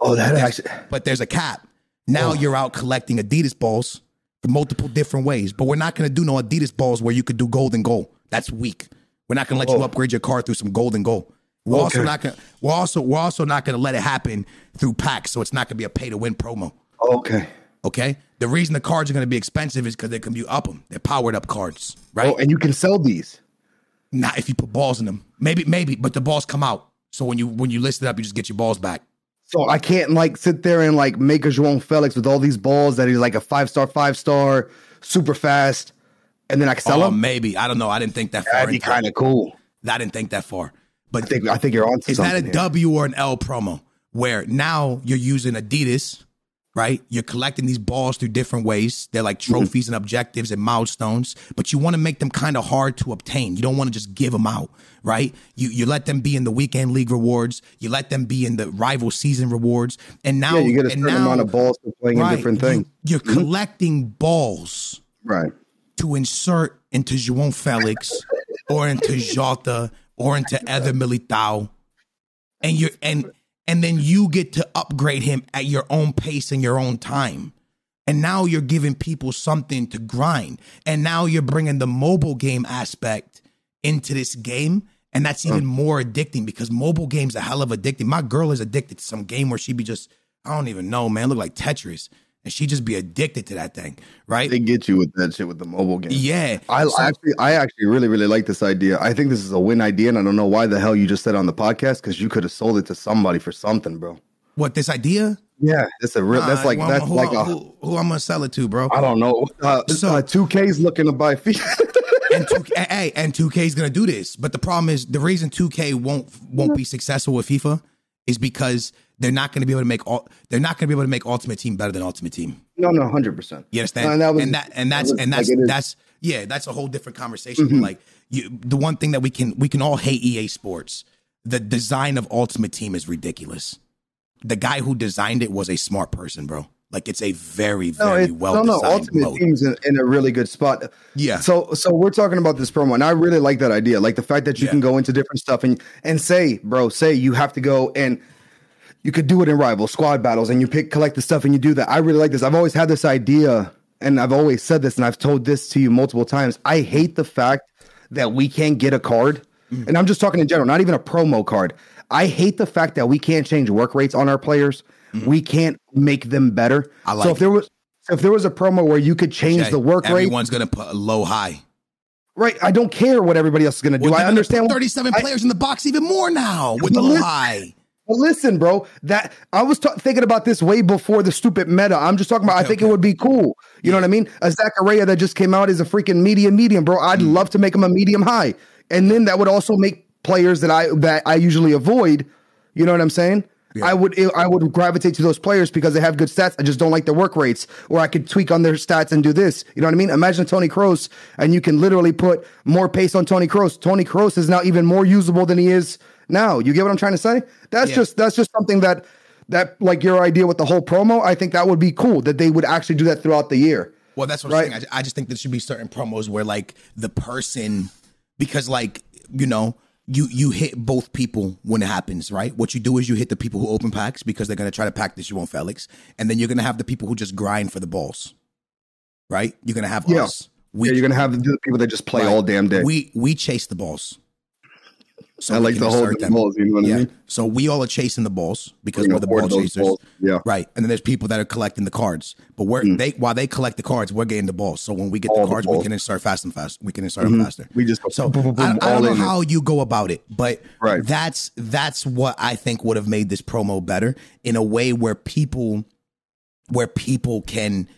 Oh, that actually. But there's a cap. Now oh. you're out collecting Adidas balls for multiple different ways. But we're not gonna do no Adidas balls where you could do gold and gold. That's weak. We're not gonna let you oh. upgrade your car through some gold and gold. We're also not gonna we're also we're also not gonna let it happen through packs, so it's not gonna be a pay to win promo. Okay. Okay? The reason the cards are gonna be expensive is because they can be up them. They're powered up cards, right? Oh, and you can sell these. Not if you put balls in them. Maybe, maybe, but the balls come out. So when you when you list it up, you just get your balls back. So I can't like sit there and like make a João Felix with all these balls that he's like a five star, five star, super fast, and then I can sell Oh, him. maybe. I don't know. I didn't think that far. That'd be kind of cool. I didn't think that far. But I think I think you're on to is that a here. W or an L promo where now you're using Adidas, right? You're collecting these balls through different ways. They're like Mm-hmm. trophies and objectives and milestones, but you want to make them kind of hard to obtain. You don't want to just give them out, right? You you let them be in the weekend league rewards. You let them be in the rival season rewards, and now Yeah, you get a certain now, amount of balls for playing right, in different things. Mm-hmm. You, you're collecting balls Right. to insert into João Felix or into Jota or into [laughs] Eder Militao. And you're and and then you get to upgrade him at your own pace and your own time. And now you're giving people something to grind. And now you're bringing the mobile game aspect into this game. And that's even mm. more addicting because mobile games are hell of addicting. My girl is addicted to some game where she be just, I don't even know, man, look like Tetris. And she just be addicted to that thing, right? They get you with that shit with the mobile game. Yeah. I So- actually, I actually really, really like this idea. I think this is a win idea, and I don't know why the hell you just said on the podcast because you could have sold it to somebody for something, bro. what this idea? Yeah, that's a real. That's Uh, like well, that's who, like a. who, who I'm gonna sell it to, bro. I don't know. Uh, So- uh, 2K's looking to buy feet. [laughs] and 2K, hey, and 2K is gonna do this, but the problem is the reason 2K won't won't be successful with FIFA is because they're not gonna be able to make all they're not gonna be able to make Ultimate Team better than Ultimate Team. no, no, hundred percent. You understand? And that was- and that and that's that was and that's like that's yeah, that's a whole different conversation. Mm-hmm. Like you, the one thing that we can we can all hate EA Sports. The design of Ultimate Team is ridiculous. The guy who designed it was a smart person, bro. Like it's a very very it, well no, no. Ultimate mode. Team's in, in a really good spot. Yeah. So, so we're talking about this promo, and I really like that idea. Like the fact that you Yeah. can go into different stuff and and say, bro, say you have to go and you could do it in rival squad battles, and you pick collect the stuff and you do that. I really like this. I've always had this idea, and I've always said this, and I've told this to you multiple times. I hate the fact that we can't get a card, Mm. and I'm just talking in general, not even a promo card. I hate the fact that we can't change work rates on our players. We can't make them better. Mm. I so like if there was if there was a promo where you could change Jay, the work rate, Everyone's gonna put a low high. right? I don't care what everybody else is going to do. Well, I understand. 37 I- players in the box even more now with the low high. But listen, bro, that I was ta- thinking about this way before the stupid meta. I'm just talking about. I think okay. it would be cool. You know what I mean? A Zakaria that just came out is a freaking medium, medium, bro. I'd Mm. love to make him a medium high, and then that would also make players that I that I usually avoid. You know what I'm saying? I would I would gravitate to those players because they have good stats. I just don't like their work rates, or I could tweak on their stats and do this. You know what I mean? Imagine Toni Kroos, and you can literally put more pace on Toni Kroos. Toni Kroos is now even more usable than he is now. You get what I'm trying to say? That's Yeah. just that's just something that that like your idea with the whole promo. I think that would be cool that they would actually do that throughout the year. Well, that's what I'm Right. saying. I, I just think there should be certain promos where like the person, because like you know, you you hit both people when it happens, right? What you do is you hit the people who open packs because they're gonna try to pack this João Felix, and then you're gonna have the people who just grind for the balls, right? You're gonna have Yeah. us. We yeah, you're gonna have the people that just play right. all damn day. We we chase the balls. So I we like the whole them. balls. You know what yeah. I mean? So we all are chasing the balls because We're we're the ball chasers. balls. Yeah. Right. And then there's people that are collecting the cards. But we're Hmm. they while they collect the cards, we're getting the balls. So when we get All the the cards, we can insert fast and fast. We can insert them faster. We just so boom, boom, boom, I, I don't know in it. how you go about it, but Right. that's that's what I think would have made this promo better in a way where people where people can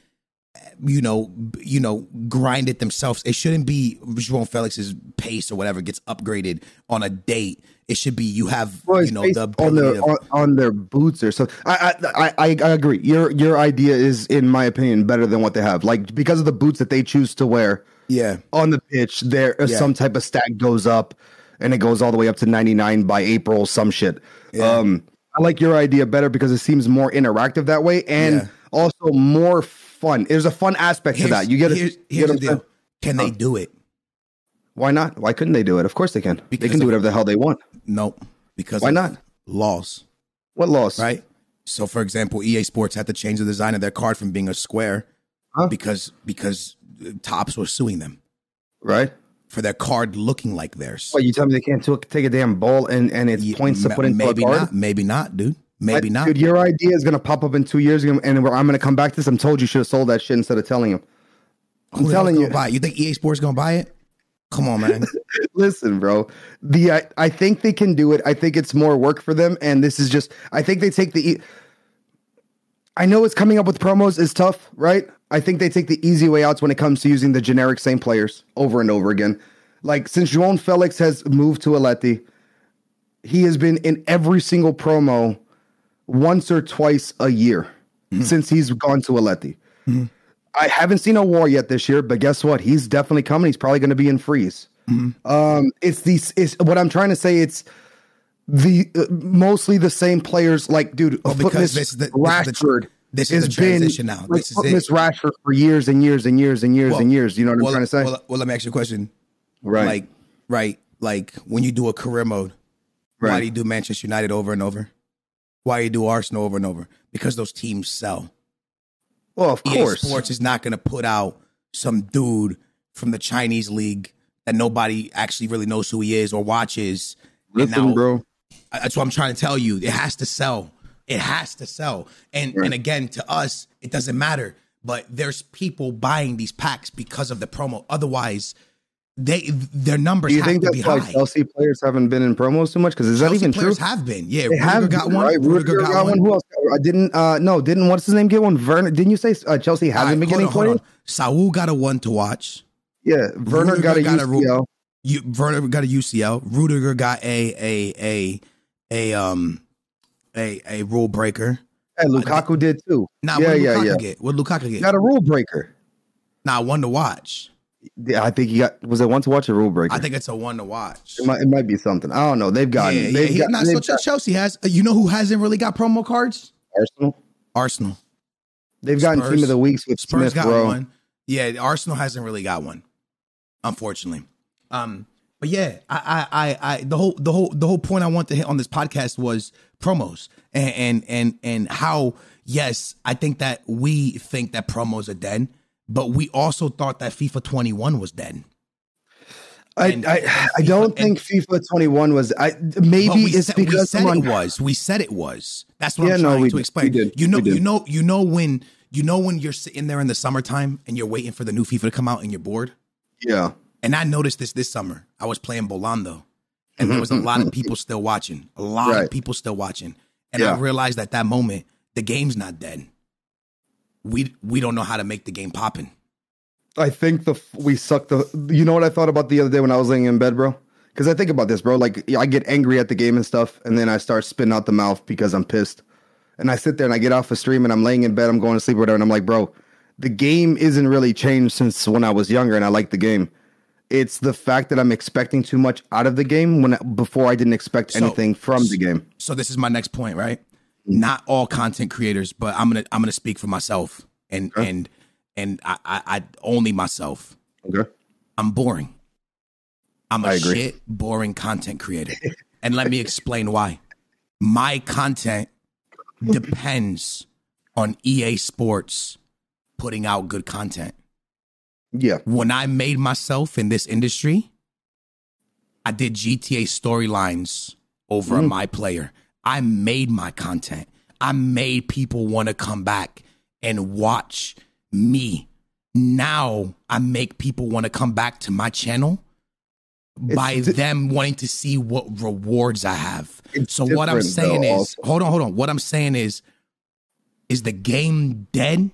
you know, you know, grind it themselves. It shouldn't be João Felix's pace or whatever gets upgraded on a date. It should be you have Well, you know the on their to, on, on their boots or so. I, I I I agree. Your your idea is, in my opinion, better than what they have. Like because of the boots that they choose to wear yeah. on the pitch, there Yeah. some type of stack goes up, and it goes all the way up to ninety nine by April. Some shit. Um, I like your idea better because it seems more interactive that way, and Yeah. also more fun. There's a fun aspect to that. You get a, Here's, here's get the deal. Can they do it? Why not? Why couldn't they do it? Of course they can. they can do whatever the hell they want. Nope. Because Why not? Laws, What loss? right? So, for example, EA Sports had to change the design of their card from being a square Huh? because because Topps was suing them Right. for their card looking like theirs. What you tell me they can't took- take a damn ball and and it's Yeah, points to put into maybe not. Maybe not, dude. Maybe I- not. Dude, your idea is gonna pop up in two years, and I'm gonna come back to this. I'm told you should have sold that shit instead of telling him. I'm Who telling you. buy it? You think EA Sports gonna buy it? Come on, man. [laughs] Listen, bro. The I, I think they can do it. I think it's more work for them, and this is just. I think they take the. E- I know it's coming up with promos is tough, right? I think they take the easy way outs when it comes to using the generic same players over and over again. Like since João Felix has moved to Atleti, he has been in every single promo once or twice a year mm-hmm. since he's gone to Atleti. Mm-hmm. I haven't seen a war yet this year, but guess what? He's definitely coming. He's probably going to be in freeze. Mm-hmm. Um, it's these. It's what I'm trying to say. It's the uh, mostly the same players. Like, dude, well, because this, the, Rashford. This is the transition been, now. Like, this is Miss Rashford for years and years and years and years well, and years. You know what well, I'm trying to say? Well, well, let me ask you a question. Right. Like, right. Like when you do a career mode, right. why do you do Manchester United over and over? Why you do Arsenal over and over? Because those teams sell. Well, of EA course. Sports is not going to put out some dude from the Chinese league that nobody actually really knows who he is or watches. Listen, now, bro. That's what I'm trying to tell you. It has to sell. It has to sell. And right. and again, to us, it doesn't matter. But there's people buying these packs because of the promo. Otherwise, they their numbers. Do you think that's why high. Chelsea players haven't been in promos too much? Because is that even players true? Have been, yeah. They Rudiger have got one. Right? Rudiger, Rudiger got, got one. Who else? I didn't. Uh, no, didn't. What's his name get one? Werner. Didn't you say uh, Chelsea hasn't right, been getting players? Saul got a one to watch. Yeah, Werner got a got UCL. A, you, Werner got a UCL. Rudiger got a a a a um a a rule breaker. Hey, Lukaku uh, did too. Nah, yeah, what yeah, Lukaku yeah. Get? What Lukaku get? Got a rule breaker. Nah, one to watch. Yeah, I think he got. Was it one to watch a rule breaker? I think it's a one to watch. It might, it might be something. I don't know. They've got. Yeah, they've yeah, got, not so got, Chelsea has. Uh, you know who hasn't really got promo cards? Arsenal. Arsenal. They've gotten Spurs, team of the weeks with Spurs Smith got Rowe. one. Yeah, Arsenal hasn't really got one, unfortunately. Um, but yeah, I, I, I, the whole, the whole, the whole point I want to hit on this podcast was promos and and and and how yes, I think that we think that promos are dead, but we also thought that FIFA 21 was dead. I, and, I, and I don't think FIFA 21 was. I maybe it's said, because we said it was. We said it was. That's what yeah, I'm trying no, to explain. You know, you know, you know when you know when you're sitting there in the summertime and you're waiting for the new FIFA to come out and you're bored. Yeah. And I noticed this this summer. I was playing Bolando, and there was a mm-hmm, lot of mm-hmm. people still watching. A lot right. of people still watching, and yeah. I realized at that moment the game's not dead. We we don't know how to make the game popping. I think the we suck the. You know what I thought about the other day when I was laying in bed, bro? Because I think about this, bro. Like I get angry at the game and stuff, and then I start spitting out the mouth because I'm pissed. And I sit there and I get off a stream and I'm laying in bed, I'm going to sleep or whatever, and I'm like, bro, the game isn't really changed since when I was younger and I like the game. It's the fact that I'm expecting too much out of the game when before I didn't expect so, anything from the game. So this is my next point, right? Not all content creators, but I'm gonna I'm gonna speak for myself and okay. and and I, I, I only myself. Okay. I'm boring. I'm a shit boring content creator. and let me explain why. My content depends on EA Sports putting out good content. Yeah. When I made myself in this industry, I did GTA storylines over mm. my player. I made my content. I made people want to come back and watch me. Now I make people want to come back to my channel it's by di- them wanting to see what rewards I have. So what I'm saying though, is, also. hold on, hold on. What I'm saying is, is the game dead,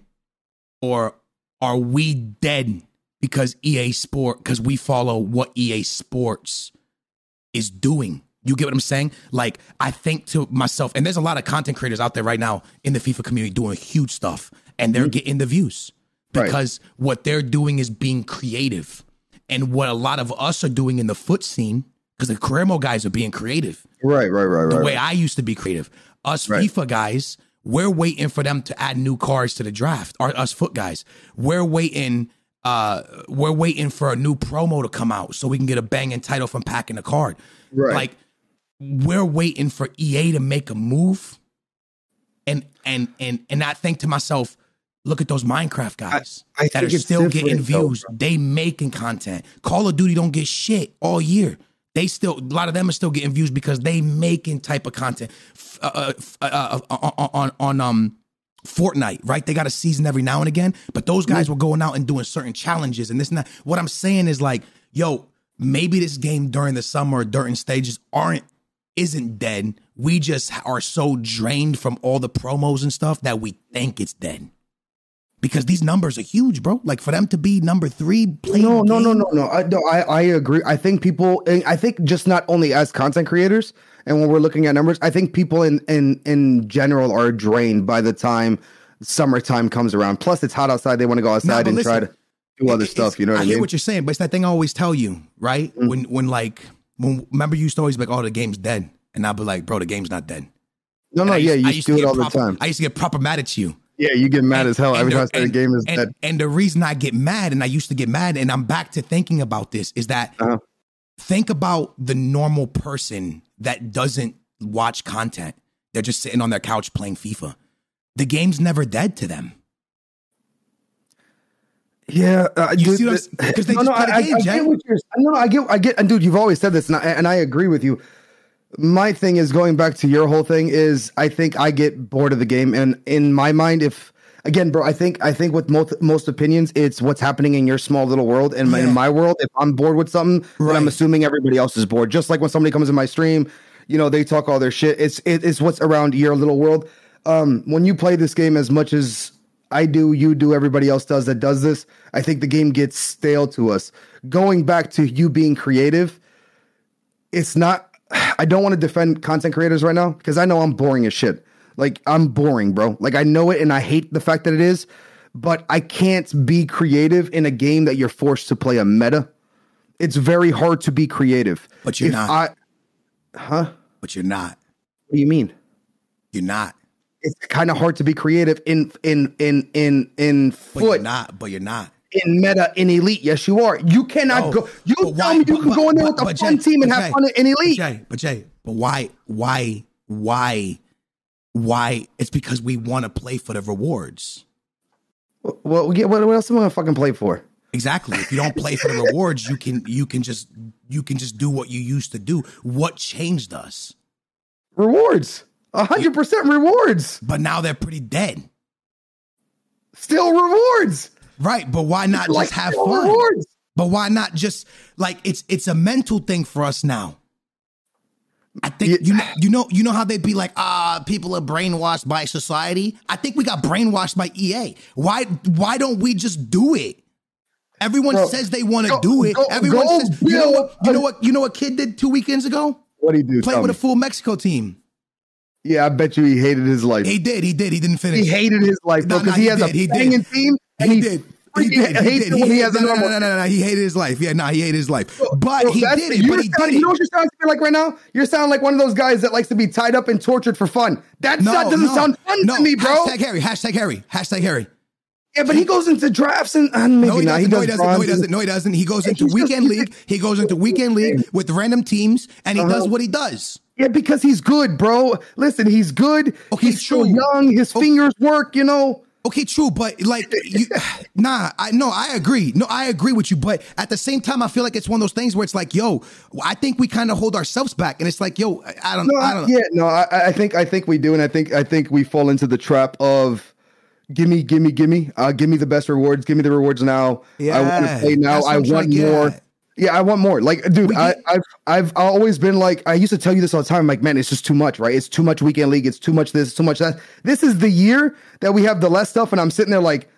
or are we dead because EA Sport because we follow what EA Sports is doing? You get what I'm saying? Like, I think to myself, and there's a lot of content creators out there right now in the FIFA community doing huge stuff, and they're mm-hmm. getting the views because right. what they're doing is being creative. And what a lot of us are doing in the FUT scene, because the career mode guys are being creative. Right, right, right, The right, The way. I used to be creative. Us right. FIFA guys, we're waiting for them to add new cards to the draft. Or us FUT guys, we're waiting. Uh, we're waiting for a new promo to come out so we can get a banging title from packing a card. Right. Like we're waiting for EA to make a move, and and and and I think to myself, look at those Minecraft guys I, I that are still getting views. Though, they making content. Call of Duty don't get shit all year. They still a lot of them are still getting views because they making type of content uh, uh, uh, uh, on on um Fortnite, right? They got a season every now and again, but those guys were going out and doing certain challenges and this and that. What I'm saying is like, yo, maybe this game during the summer during stages aren't isn't dead. We just are so drained from all the promos and stuff that we think it's dead. Because these numbers are huge, bro. Like for them to be number three, No, no, no, no, no. I, no, I, I agree. I think people, I think just not only as content creators, and when we're looking at numbers, I think people in in in general are drained by the time summertime comes around. Plus, it's hot outside; they want to go outside but and try to do other stuff. You know what I, I mean? hear what you're saying, but it's that thing I always tell you, right? Mm. When when like when remember you used to always be like, "Oh, the game's dead," and I'd be like, "Bro, the game's not dead." no, no, And I yeah, used- you used to do it all the time. I used to get proper mad at you. yeah, you get mad as hell every the- time I say the game is and, dead. And the reason I get mad, and I used to get mad, and I'm back to thinking about this, is that Uh-huh. think about the normal person that doesn't watch content. They're just sitting on their couch playing FIFA. The game's never dead to them. Yeah, uh, You dude, see what I'm- 'cause they just play the I, game, I, I get what you're. No, no, I get, I get, and dude, you've always said this, and I, and I agree with you. My thing is going back to your whole thing is I think I get bored of the game, and in my mind, if again, bro, I think I think with most most opinions, it's what's happening in your small little world, and Yeah. in my world, if I'm bored with something, then I'm assuming everybody else is bored. Just like when somebody comes in my stream, you know, they talk all their shit. It's it, it's what's around your little world. Um, when you play this game as much as I do, you do, everybody else does that does this, I think the game gets stale to us. Going back to you being creative, it's not [sighs] I don't want to defend content creators right now because I know I'm boring as shit. Like I'm boring, bro. Like I know it and I hate the fact that it is, but I can't be creative in a game that you're forced to play a meta. It's very hard to be creative. But you're If not. I, huh? But you're not. What do you mean? You're not. It's kind of hard to be creative in in in in in But foot. you're not. But you're not. in meta in elite. Yes, you are. You cannot Oh, go. You but tell why- me you but- can go in there but- with a fun Jay, team and but have fun in But elite. Jay, but Jay, but why, why, why, why? It's because we want to play for the rewards. Well, yeah, what, what else am I gonna fucking play for? Exactly. If you don't play for the [laughs] rewards, you can you can just you can just do what you used to do. What changed us? Rewards, hundred percent rewards. But now they're pretty dead. Still rewards. Right. But why not Like, just have fun? rewards. But why not just like it's it's a mental thing for us now. I think Yeah. you know, you know you know how they'd be like ah people are brainwashed by society. I think we got brainwashed by EA. Why why don't we just do it? Everyone Bro, says they want to do it. go- Everyone go says you know what you know what you know what kid did two weekends ago? What you do? Played with a full Mexico team. Yeah, I bet you he hated his life. He did. He did. He didn't finish. He hated his life, bro, No, no, because he, he has did, a he did. banging team, and he he, did. He did. He did. when he has a no, no, normal. no, no, no, no. He hated his life. Yeah, no, he hated his life. But Bro, he did it. But he sounding- did You know what you're sounding like right now? You're sounding like one of those guys that likes to be tied up and tortured for fun. That No, doesn't no, sound fun to me, bro. Hashtag Harry. Hashtag Harry. Hashtag Harry. Yeah, but he goes into drafts and uh, maybe No, he not. doesn't. no, he does doesn't. No, he doesn't. No, he doesn't. He goes into weekend league. He goes into [laughs] weekend league with random teams, and he Uh-huh. does what he does. Yeah, because he's good, bro. Listen, he's good. Okay, he's still true. young. His Oh. fingers work, you know. Okay, true, but like, you, [sighs] nah, I no, I agree. No, I agree with you, but at the same time, I feel like it's one of those things where it's like, yo, I think we kind of hold ourselves back, and it's like, yo, I- don't, No, I don't know. yeah, no, I, I think I think we do, and I think I think we fall into the trap of gimme, gimme, gimme, uh, give me the best rewards, give me the rewards now. Yeah, I want to play now. I want more. at. Yeah, I want more. Like, dude, I, get- I've I've always been like I used to tell you this all the time. I'm like, man, it's just too much, right? It's too much weekend league. It's too much this, too much that. This is the year that we have the less stuff, and I'm sitting there like,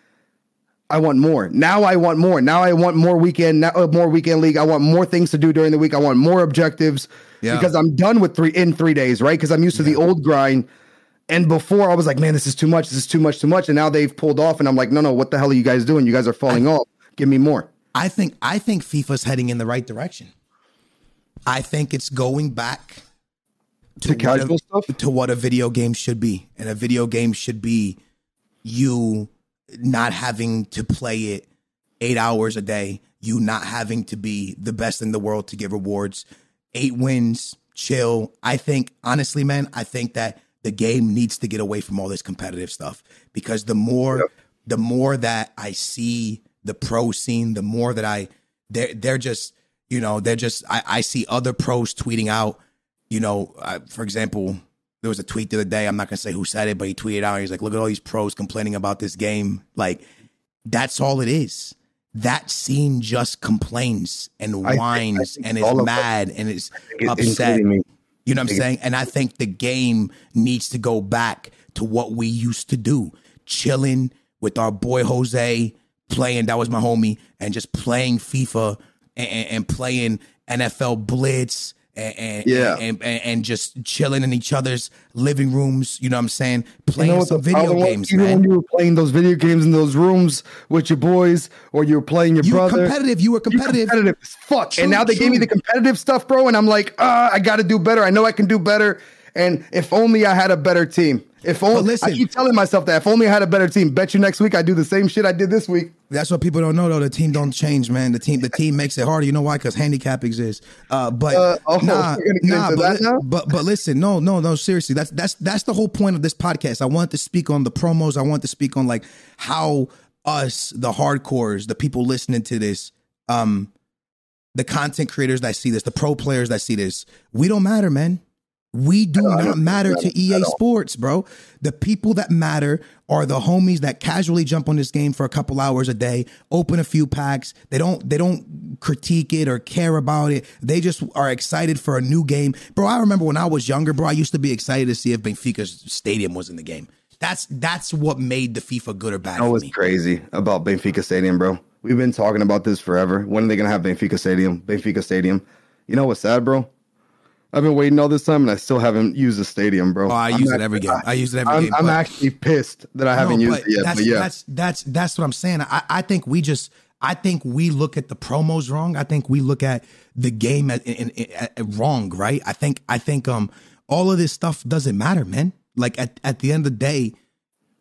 I want more. Now I want more. Now I want more weekend, now, uh, more weekend league. I want more things to do during the week. I want more objectives Yeah. because I'm done with three in three days, right? Because I'm used to the old grind. And before I was like, man, this is too much. This is too much, too much. And now they've pulled off, and I'm like, no, no, what the hell are you guys doing? You guys are falling off. Give me more. I think I think FIFA's heading in the right direction. I think it's going back To what casual a, stuff? to what a video game should be, and a video game should be you not having to play it eight hours a day, you not having to be the best in the world to get rewards, eight wins, chill. I think honestly, man, I think that the game needs to get away from all this competitive stuff because the more the more that I see the pro scene, the more that I they're they're just you know they're just I, I see other pros tweeting out you know uh, for example there was a tweet the other day I'm not gonna say who said it but he tweeted out he's like look at all these pros complaining about this game like that's all it is that scene just complains and I think- I whines think and is mad and is upset. You know what I'm saying? And I think the game needs to go back to what we used to do chilling with our boy Jose, playing, that was my homie, and just playing FIFA and, and, and playing NFL Blitz. And, and, Yeah. and, and, just chilling in each other's living rooms, you know what I'm saying? You Playing know some the video games, Even man. when you were playing those video games in those rooms with your boys, or you were playing your You were brother. competitive. You were competitive. competitive as fuck. True, and now they gave me the competitive stuff, bro. And I'm like, ah, I got to do better. I know I can do better. And if only I had a better team. If only listen- I keep telling myself that if only I had a better team. Bet you next week I do the same shit I did this week. That's what people don't know though. The team don't change, man. The team, the team makes it harder. You know why? Because handicap exists. Uh, but Uh, oh, nah, we're gonna get nah. But, li- but but listen, no, no, no. Seriously, that's that's that's the whole point of this podcast. I want to speak on the promos. I want to speak on like how us, the hardcores, the people listening to this, um, the content creators that see this, the pro players that see this, we don't matter, man. We do not matter to EA. Sports, bro. The people that matter are the homies that casually jump on this game for a couple hours a day, open a few packs. They don't they don't critique it or care about it. They just are excited for a new game. Bro, I remember when I was younger, bro, I used to be excited to see if Benfica's stadium was in the game. That's that's what made the FIFA good or bad That was me. crazy about Benfica Stadium, bro. We've been talking about this forever. When are they gonna have Benfica Stadium? Benfica Stadium. You know what's sad, bro? I've been waiting all this time and I still haven't used the stadium, bro. Oh, I I'm use it every game. I use it every I'm, game. I'm actually pissed that I haven't No, used it yet. That's, But yeah, that's that's that's what I'm saying. I, I think we just I think we look at the promos wrong. I think we look at the game at, in, in, at, wrong, right? I think I think um all of this stuff doesn't matter, man. Like at, at the end of the day,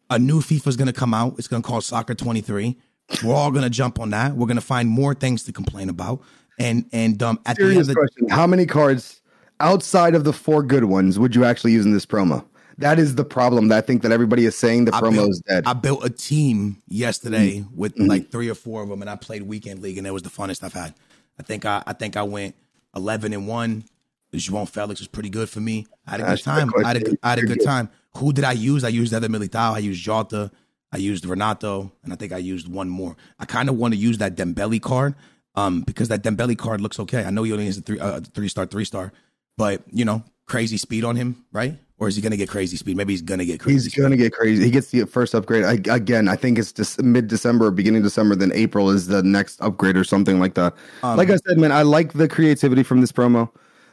a new FIFA is gonna come out. It's gonna call Soccer 23. We're all gonna jump on that. We're gonna find more things to complain about. And and um at the end of the question. How many cards outside of the four good ones would you actually use in this promo? That is the problem that I think that everybody is saying the I promo built, is dead. I built a team yesterday Mm-hmm. with like three or four of them, and I played weekend league, and it was the funnest I've had. I think I, I think I went eleven and one. João Felix was pretty good for me. I had a good time. I had a, had a good time. Who did I use? I used Eder Militao. I used Jota. I used Renato, and I think I used one more. I kind of want to use that Dembele card, um, because that Dembele card looks okay. I know he only has a three, uh, three star, three star, but you know, crazy speed on him, right? Or is he gonna get crazy speed? Maybe he's gonna get crazy. He's gonna get crazy. He gets the first upgrade I, again. I think it's just mid December, beginning December. Then April is the next upgrade or something like that. Um, like I said, man, I like the creativity from this promo.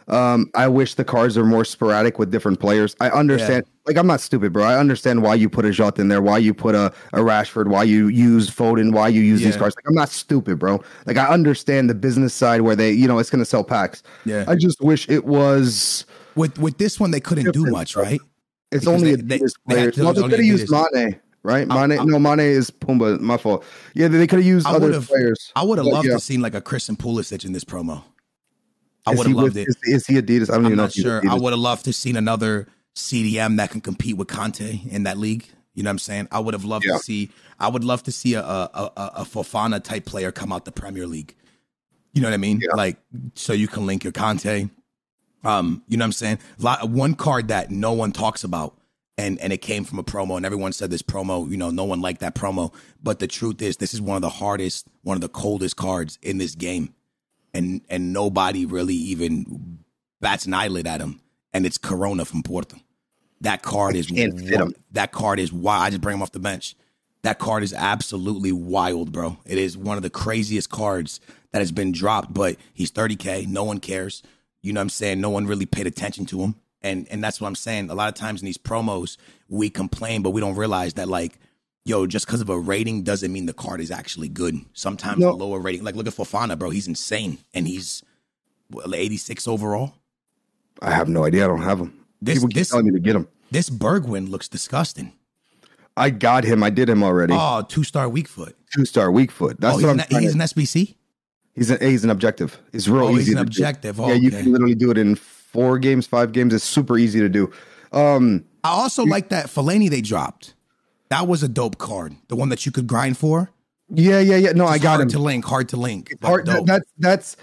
Um, I wish the cards are more sporadic with different players. I understand. Like I'm not stupid, bro. I understand why you put a Jot in there, why you put a, a Rashford, why you use Foden, why you use these cards. Like I'm not stupid, bro. Like I understand the business side where they, you know, it's gonna sell packs. Yeah. I just wish it was. With with this one, they couldn't do much, right? It's Because only they- they- Adidas they players. to- No, they could have used Mane, right? Mane. I- no, Mane is Pumba. My fault. Yeah, they could have used I other players. I would have loved yeah. to seen like a Christian Pulisic in this promo. I would have loved with- it. Is, is he Adidas? I don't I'm even know. sure. I would have loved to seen another CDM that can compete with Kanté in that league. You know what I'm saying? I would have loved Yeah. to see. I would love to see a a, a, a Fofana type player come out the Premier League. You know what I mean? Yeah. Like so you can link your Kanté. Um, you know what I'm saying? Lot, one card that no one talks about, and and it came from a promo, and everyone said this promo. You know, no one liked that promo, but the truth is, this is one of the hardest, one of the coldest cards in this game, and and nobody really even bats an eyelid at him, and it's Corona from Porto. That card is can't fit him. that card is why I just bring him off the bench. That card is absolutely wild, bro. It is one of the craziest cards that has been dropped, but he's 30K. No one cares. You know what I'm saying? No one really paid attention to him. And and that's what I'm saying. A lot of times in these promos, we complain, but we don't realize that like, yo, just because of a rating doesn't mean the card is actually good. Sometimes No. a lower rating, like look at Fofana, bro. He's insane. And he's what, 86 overall. I have no idea. I don't have him. This- People keep this- telling me to get him. This Bergwijn looks disgusting. I got him. I did him already. Oh, two star weak foot. Two star weak foot. That's oh, he's, what I'm. an, he's to- an SBC? he's an he's an objective. It's real Oh, easy he's an objective. Oh, yeah, you can literally do it in four games, five games. It's super easy to do. Um, I also like that Fellaini they dropped. That was a dope card. The one that you could grind for. yeah, yeah, yeah. No, I got hard him. to link, hard to link. Hard, dope. that's that's.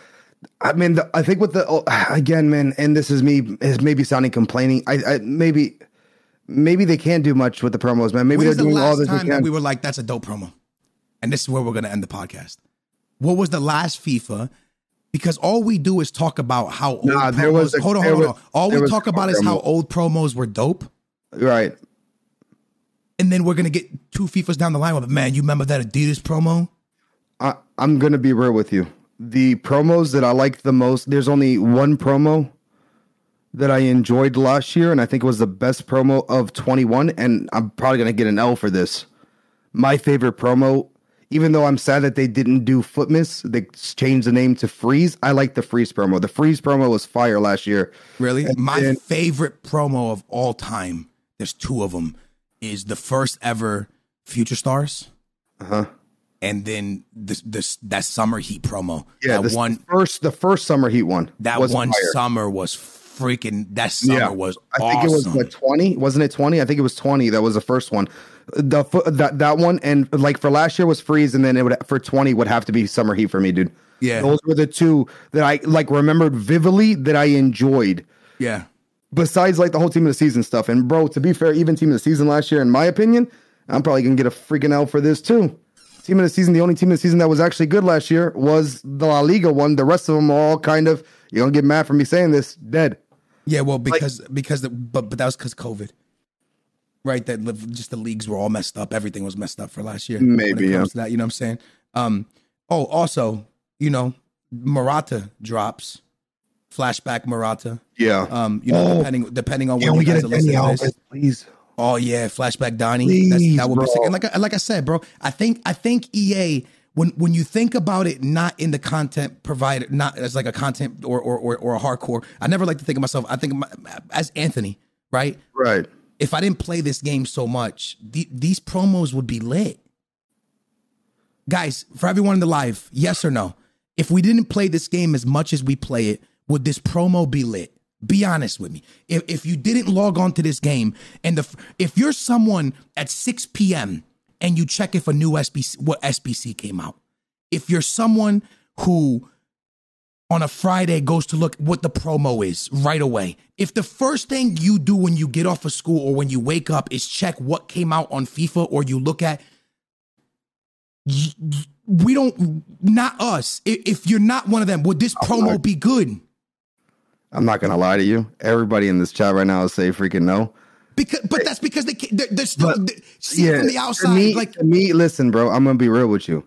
I mean, the, I think with the oh, again, man, and this is me is maybe sounding complaining. I, I maybe maybe they can't do much with the promos, man. Maybe When's the they're doing all this time we were like, that's a dope promo? And this is where we're going to end the podcast. what was the last FIFA? Because all we do is talk about how old Nah, promos. there was a- hold on, hold on. was- All we talk about is how old promos were dope, Right. And then we're gonna get two FIFAs down the line with, man, you remember that Adidas promo? I, I'm gonna be real with you. The promos that I liked the most, there's only one promo that I enjoyed last year, and I think it was the best promo of 21. And I'm probably gonna get an L for this. My favorite promo, even though I'm sad that they didn't do FUTmas, they changed the name to Freeze. I like the Freeze promo. The Freeze promo was fire last year. Really? My then- favorite promo of all time, there's two of them, is the first ever Future Stars. Uh-huh. And then this, this that summer heat promo. Yeah, that the one first the first summer heat one. that one fire. summer was freaking that summer was I think it was what twenty, wasn't it? Twenty? I think it was twenty. That was the first one. The that that one and like for last year was freeze, and then it would for twenty would have to be summer heat for me, dude. Yeah. those were the two that I like remembered vividly that I enjoyed. yeah. Besides like the whole team of the season stuff, and bro, to be fair, even team of the season last year, in my opinion, I'm probably gonna get a freaking L for this too. Team of the season, the only team of the season that was actually good last year was the La Liga one. The rest of them all kind of you're gonna get mad for me saying this, dead. Yeah, well, because because the, but but that was because COVID, right? That just the leagues were all messed up. Everything was messed up for last year. when Maybe, yeah. to that, you know what I'm saying? Um. Oh, also, you know, Morata drops, flashback Morata. Yeah. Um, you know, Oh. depending depending on when Can you we guys get are a listening Danny this. Please? Oh yeah, flashback Donnie. Please, that would be bro. sick. And like I, like I said, bro, I think I think EA when when you think about it, not in the content provider, not as like a content or or or, or a hardcore. I never like to think of myself. I think of my, as Anthony, right? Right. If I didn't play this game so much, the, these promos would be lit. Guys, for everyone in the live, yes or no? If we didn't play this game as much as we play it, would this promo be lit? Be honest with me. If, if you didn't log on to this game and the if you're someone at 6 p.m. and you check if a new SBC what SBC came out, if you're someone who on a Friday goes to look what the promo is right away. If the first thing you do when you get off of school or when you wake up is check what came out on FIFA or you look at we don't not us. If you're not one of them, would this promo be good? I'm not gonna lie to you. Everybody in this chat right now is say freaking no. Because but that's because they can't, they're, they're still But, they- see it from the outside me, like me, listen, bro. I'm gonna be real with you.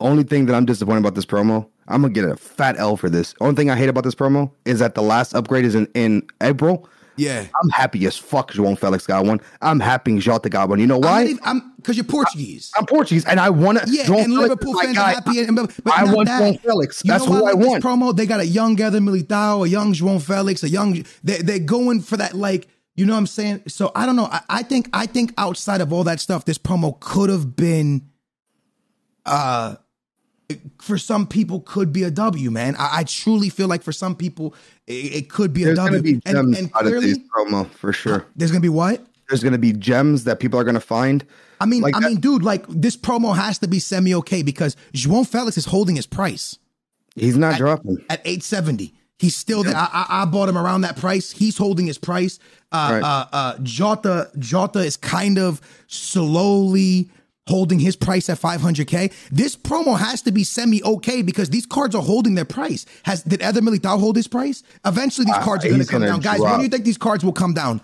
Only thing that I'm disappointed about this promo, I'm gonna get a fat L for this. Only thing I hate about this promo is that the last upgrade is in in April. Yeah. I'm happy as fuck. João Felix got one. I'm happy Jota got one. You know why? I'm because you're Portuguese. I'm Portuguese and I want to. Yeah, and Liverpool fans are happy. And, but but I want that. João Felix. That's who I like want. This promo, they got a young Eder Militao, a young João Felix, a young. They, they're going for that, like you know what I'm saying. So I don't know. I, I think I think outside of all that stuff, this promo could have been, uh, for some people could be a W. Man, I, I truly feel like for some people it, it could be a There's W. gonna be and, gems and out of clearly, this promo for sure. there's gonna be what? There's gonna be gems that people are gonna find. I mean, Like I that- mean, dude, like this promo has to be semi okay because João Felix is holding his price. He's not dropping. at 870. He's still there. I, I, I bought him around that price. He's holding his price. Uh, Right. uh, uh, Jota, Jota is kind of slowly holding his price at 500k. This promo has to be semi okay because these cards are holding their price. Has did Eder Militao hold his price? Eventually, these Uh, cards are going to come down, guys. When do you think these cards will come down?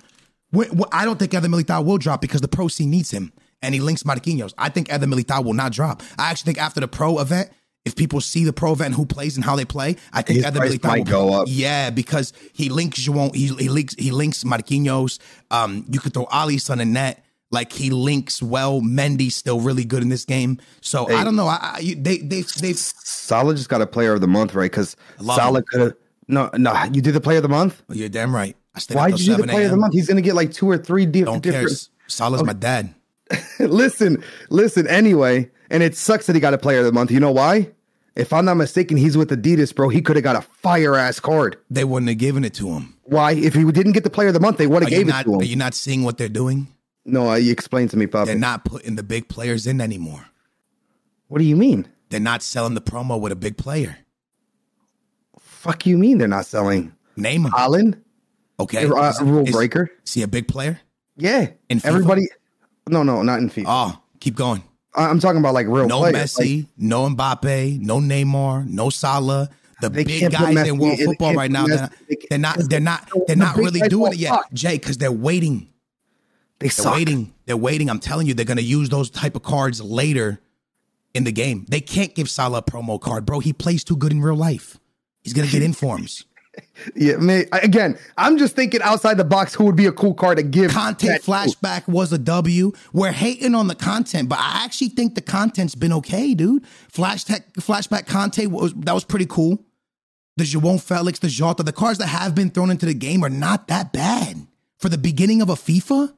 When, when- I don't think Eder Militao will drop because the pro scene needs him and he links Marquinhos. I think Eder Militao will not drop. I actually think after the pro event, if people see the pro event who plays and how they play, I think His Eder price Militao might will go up. Yeah, because he links João, he, he links he links Marquinhos. Um, you could throw Alisson in net. Like he links well. Mendy's still really good in this game. So I don't know. I, I they they they've Salah just got a player of the month, right? Because Salah could have. No, no, you did the player of the month. Oh, you're damn right. I Why did you do the 7 player of the month? He's gonna get like two or three di- Don't care. different. Salah's my dad. [laughs] listen, listen. Anyway, and it sucks that he got a player of the month. You know why? If I'm not mistaken, he's with Adidas, bro. He could have got a fire ass card. They wouldn't have given it to him. Why? If he didn't get the player of the month, they would have gave it not? to Are you not seeing what they're doing? No, uh, you explain to me, Papa. They're not putting the big players in anymore. what do you mean? They're not selling the promo with a big player. Fuck you mean they're not selling Name him. Haaland? Okay. Uh, Is- rule is- breaker? Is he a big player? Yeah. In FIFA? Everybody. No, no, not in FIFA. Oh, keep going. I'm talking about like real no players. Messi, Like, no Mbappe, no Neymar, no Salah. The big guys Messi in world football right now, they're not, they're not, they're not, they're not really doing it yet. Jay, because they're waiting. They They're waiting. They're waiting. I'm telling you, they're going to use those type of cards later in the game. They can't give Salah a promo card, bro. He plays too good in real life. He's going to get informs. [laughs] Yeah, man. Again, I'm just thinking outside the box. Who would be a cool card to give? Conte flashback was a W. We're hating on the content, but I actually think the content's been okay, dude. Flash tech, flashback Conte was that was pretty cool. The João Felix, the Jota, the cards that have been thrown into the game are not that bad for the beginning of a FIFA.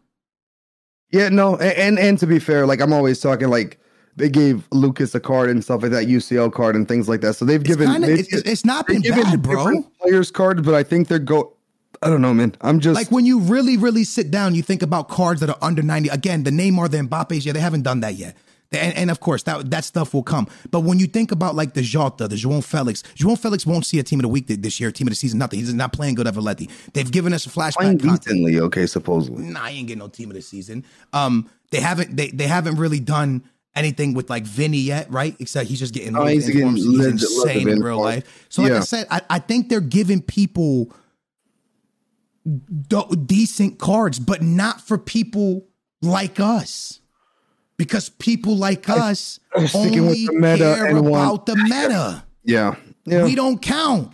Yeah, no, a- and and to be fair, like I'm always talking like they gave Lucas a card and stuff like that, UCL card and things like that. So they've given kinda- they've- it's- it's not been given bad, bro. Players cards, but I think they're go. I don't know, man. I'm just Like when you really, really sit down, you think about cards that are under 90. Again, the Neymar, the Mbappe's, yeah, they haven't done that yet. And, and of course, that that stuff will come. But when you think about like the Jota, the João Felix, João Felix won't see a team of the week this year, team of the season, nothing. He's not playing good at Atleti. They've given us a flashback. decently. Okay, supposedly. Nah, I ain't getting no team of the season. Um, they haven't they they haven't really done anything with like Vinny yet, right? Except he's just getting, Oh, he's getting he's insane in real life. So like I said, I, I think they're giving people do- decent cards, but not for people like us. Because people like us I'm with only the meta care and want- about the meta. Yeah, yeah. We don't count.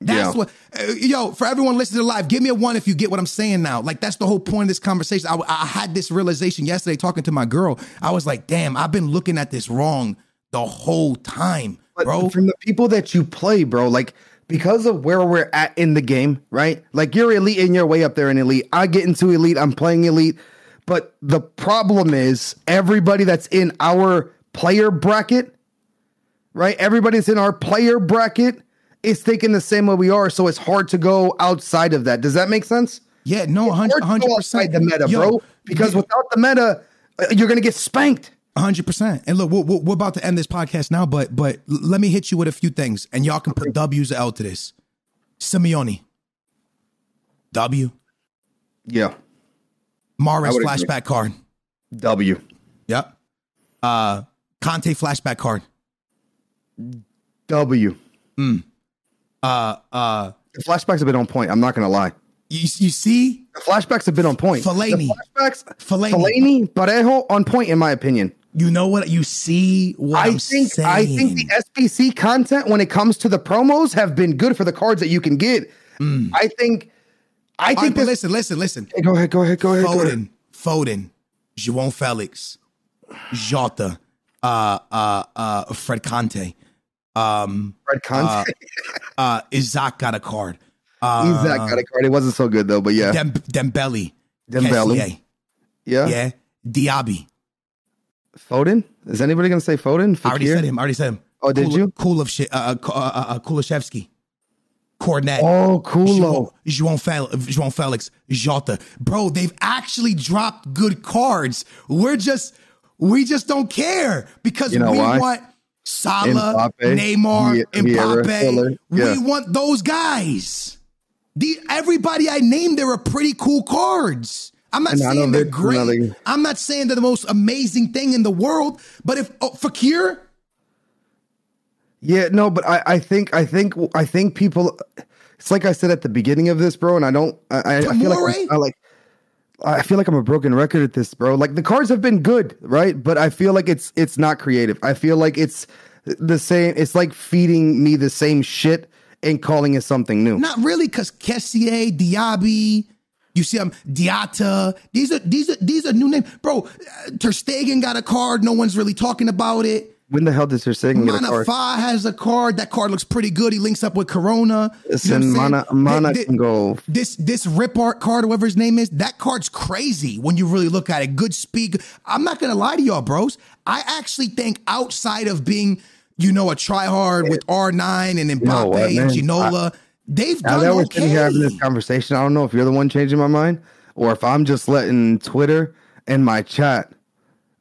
That's Yeah. what, uh, yo, for everyone listening to live, give me a one if you get what I'm saying now. Like, that's the whole point of this conversation. I, I had this realization yesterday talking to my girl. I was like, damn, I've been looking at this wrong the whole time, But bro. from the people that you play, bro, like because of where we're at in the game, right? Like you're elite and you're way up there in elite. I get into elite, I'm playing elite. But the problem is everybody that's in our player bracket, right? Everybody's in our player bracket is thinking the same way we are. So it's hard to go outside of that. Does that make sense? yeah, no, It's hard to 100 go percent outside the meta, bro. Because without the meta, uh, you're gonna get spanked. hundred percent. And look, we're, we're we're about to end this podcast now, but but let me hit you with a few things, and y'all can put W's or L to this. Simeone, W. Yeah. Mares would agree. flashback card. W. Yep. Uh, Conte flashback card. W. Uh, uh, The flashbacks have been on point. I'm not gonna lie. you you see, The flashbacks have been on point. Fellaini. The flashbacks, Fellaini. Fellaini, Parejo, on point in my opinion. you know what? You see what I am think saying. I think the SBC content when it comes to the promos have been good for the cards that you can get. I think. I think this. listen, listen, listen. Go ahead. Go ahead. Go ahead. Go ahead. Foden, Foden, João Felix, Jota, uh, uh, uh, Fred Conte, um, Fred Conte. uh, Isaac got a card. Uh, [laughs] Isaac got a card. It wasn't so good though, but yeah, Dem- Dembele, Dembele. Kessié, yeah. yeah, Diaby. Foden. Is anybody gonna say Foden? I already said him. I already said him. Oh, did Kul- you? Kulov, uh, uh, uh, uh, Kulusevski, Cornet. Oh, Kulo. Fel- João Felix, Jota. Bro, they've actually dropped good cards. We're just, we just don't care because You know we why? want Salah, Mbappe, Neymar, Vieira, Mbappe. Yeah. We want those guys. The, everybody I named, there are pretty cool cards. I'm not And saying they're they're great. nothing. I'm not saying they're the most amazing thing in the world. But if oh, Fekir, Yeah, no, but I, I think I think I think people it's like I said at the beginning of this, bro, and I don't I, I, I feel like I'm, I like I feel like I'm a broken record at this, bro. Like the cards have been good, right? But I feel like it's it's not creative. I feel like it's the same it's like feeding me the same shit and calling it something new. Not really, because Kessié, Diaby, you see, um, I'm Diata. These are these are these are new names, bro. Ter Stegen got a card. No one's really talking about it. When the hell does Ter Stegen get a card? Manafa has a card. That card looks pretty good. He links up with Corona. You know Listen, I'm saying? Mana Mana Th- can go This this Rip Art card, whoever his name is, that card's crazy when you really look at it. Good speed. I'm not gonna lie to y'all, bros. I actually think outside of being, you know, a tryhard with R9 and Mbappe know and? Ginola, they've Now done that we're okay. having this conversation, I don't know if you're the one changing my mind or if I'm just letting Twitter and my chat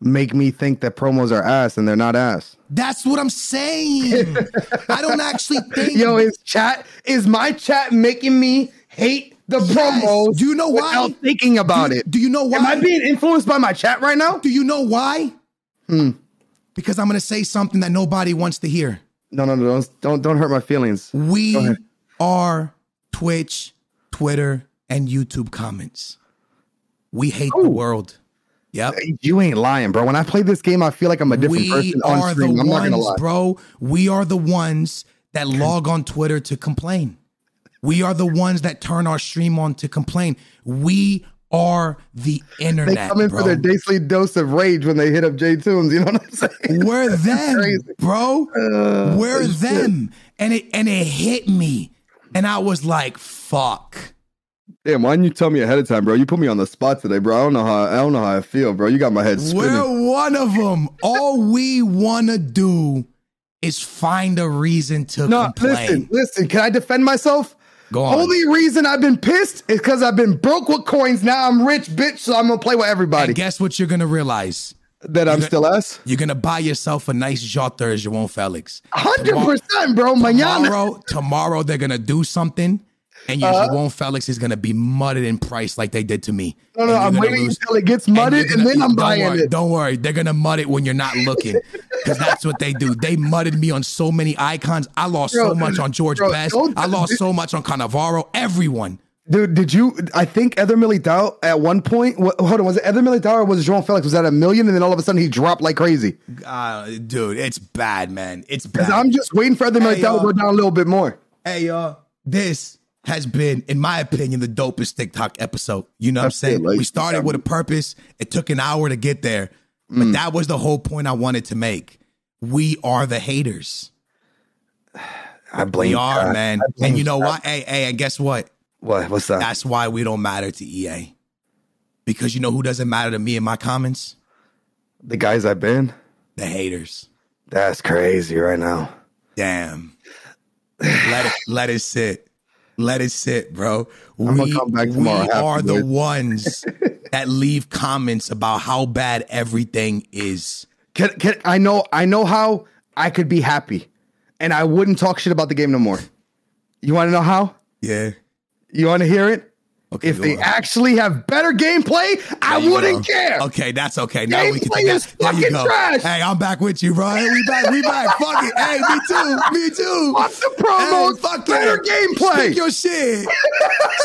make me think that promos are ass and they're not ass. That's what I'm saying. [laughs] I don't actually think. Yo, is chat is my chat making me hate the Yes. promos? Do you know why? Without thinking about do, it. Do you know why? Am I being influenced by my chat right now? do you know why? Hmm. Because I'm going to say something that nobody wants to hear. No, no, no, don't don't don't hurt my feelings. We are Twitch, Twitter, and YouTube comments. We hate the Oh. world. Yep. You ain't lying, bro. When I play this game, I feel like I'm a different We person on are stream. the I'm not gonna lie. bro. We are the ones that [laughs] log on Twitter to complain. We are the ones that turn our stream on to complain. We are the internet. They come in bro. for their daily dose of rage when they hit up J Tunes. You know what I'm saying? [laughs] We're them, crazy. Uh, bro. We're them. And it and it hit me. And I was like, fuck. Damn, why didn't you tell me ahead of time, bro? You put me on the spot today, bro. I don't know how I don't know how I feel, bro. You got my head spinning. We're one of them. All we want to do is find a reason to no, complain. listen, listen. Can I defend myself? Go on. Only reason I've been pissed is because I've been broke with coins. Now I'm rich, bitch. So I'm gonna play with everybody. and guess what you're gonna realize? that I'm still ass. You're gonna buy yourself a nice Jota as João Felix. Hundred percent, bro. Mañana. Tomorrow, tomorrow they're gonna do something, and your. João Felix is gonna be mudded in price like they did to me. No, no, I'm waiting lose. until it gets mudded, and, gonna- then I'm buying worry, it. Don't worry, they're gonna mud it when you're not looking, because that's what they do. They mudded me on so many icons. I lost so much on George bro, Best. I lost so much on Cannavaro. Everyone. Dude, did you? I think Eder Militao at one point. Wh- hold on, was it Eder Militao or was it João Felix? Was that a million? And then all of a sudden he dropped like crazy. Uh, dude, it's bad, man. It's bad. I'm just waiting for Eder Hey, Militao to uh, go down a little bit more. Hey, y'all. This has been, in my opinion, the dopest Stick Talk episode. You know what I'm saying? like- we started with a purpose. It took an hour to get there, but Mm. that was the whole point I wanted to make. We are the haters. [sighs] I blame We are, God. man. And you know what? Hey, hey, and guess what? What? What's that? That's why we don't matter to EA. Because you know who doesn't matter to me in my comments? the guys I've been. The haters. That's crazy right now. Damn. let it [sighs] let it sit. Let it sit, bro. I'm we come back we are the ones [laughs] that leave comments about how bad everything is. Can, can, I know. I know how I could be happy, and I wouldn't talk shit about the game no more. You want to know how? Yeah. You want to hear it? Okay, if they on. actually have better gameplay, I There you wouldn't go. care. Okay, that's okay. Now we can Gameplay take that. is you fucking go. trash. Hey, I'm back with you, bro. Hey, we back. We back. [laughs] Fuck it. Hey, me too. Me too. Fuck the promos. Hey, fuck better it. gameplay. Speak your shit.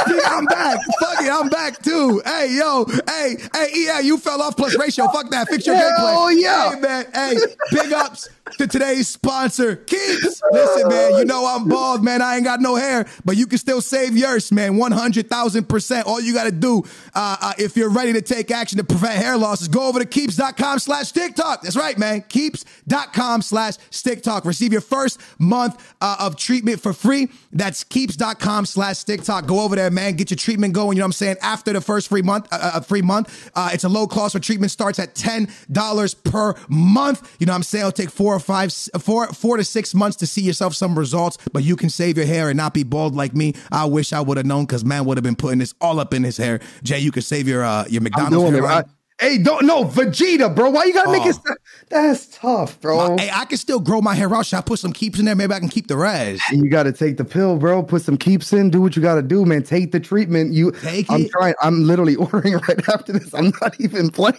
Speak, I'm back. Fuck it. I'm back too. Hey, yo. Hey, hey, yeah, you fell off plus ratio. Fuck that. Fix your Hell gameplay. Oh yeah. Hey, man. Hey, big ups to today's sponsor, Keeps. Listen, man, you know I'm bald, man. I ain't got no hair, but you can still save yours, man. 100,000%. All you got to do, uh, uh, if you're ready to take action to prevent hair loss, is go over to keeps.com slash TikTok. That's right, man. Keeps.com slash TikTok. Receive your first month uh, of treatment for free. That's keeps.com slash TikTok. Go over there, man. Get your treatment going. You know what I'm saying? After the first free month, uh, uh, free month, uh, it's a low cost for treatment. Starts at $10 per month. You know what I'm saying? It'll take four or five, four, four to six months to see yourself some results, but you can save your hair and not be bald like me. I wish I would have known because man would have been putting this all up in his hair. Jay, you could save your uh, your McDonald's hair. right? I- hey, don't no Vegeta, bro. Why you gotta make Oh. it? st- That's tough, bro. Hey, I can still grow my hair out. Should I put some keeps in there? Maybe I can keep the rest. you got to take the pill, bro. Put some keeps in. Do what you got to do, man. Take the treatment. You, Take I'm it. trying. I'm literally [laughs] ordering right after this. I'm not even playing.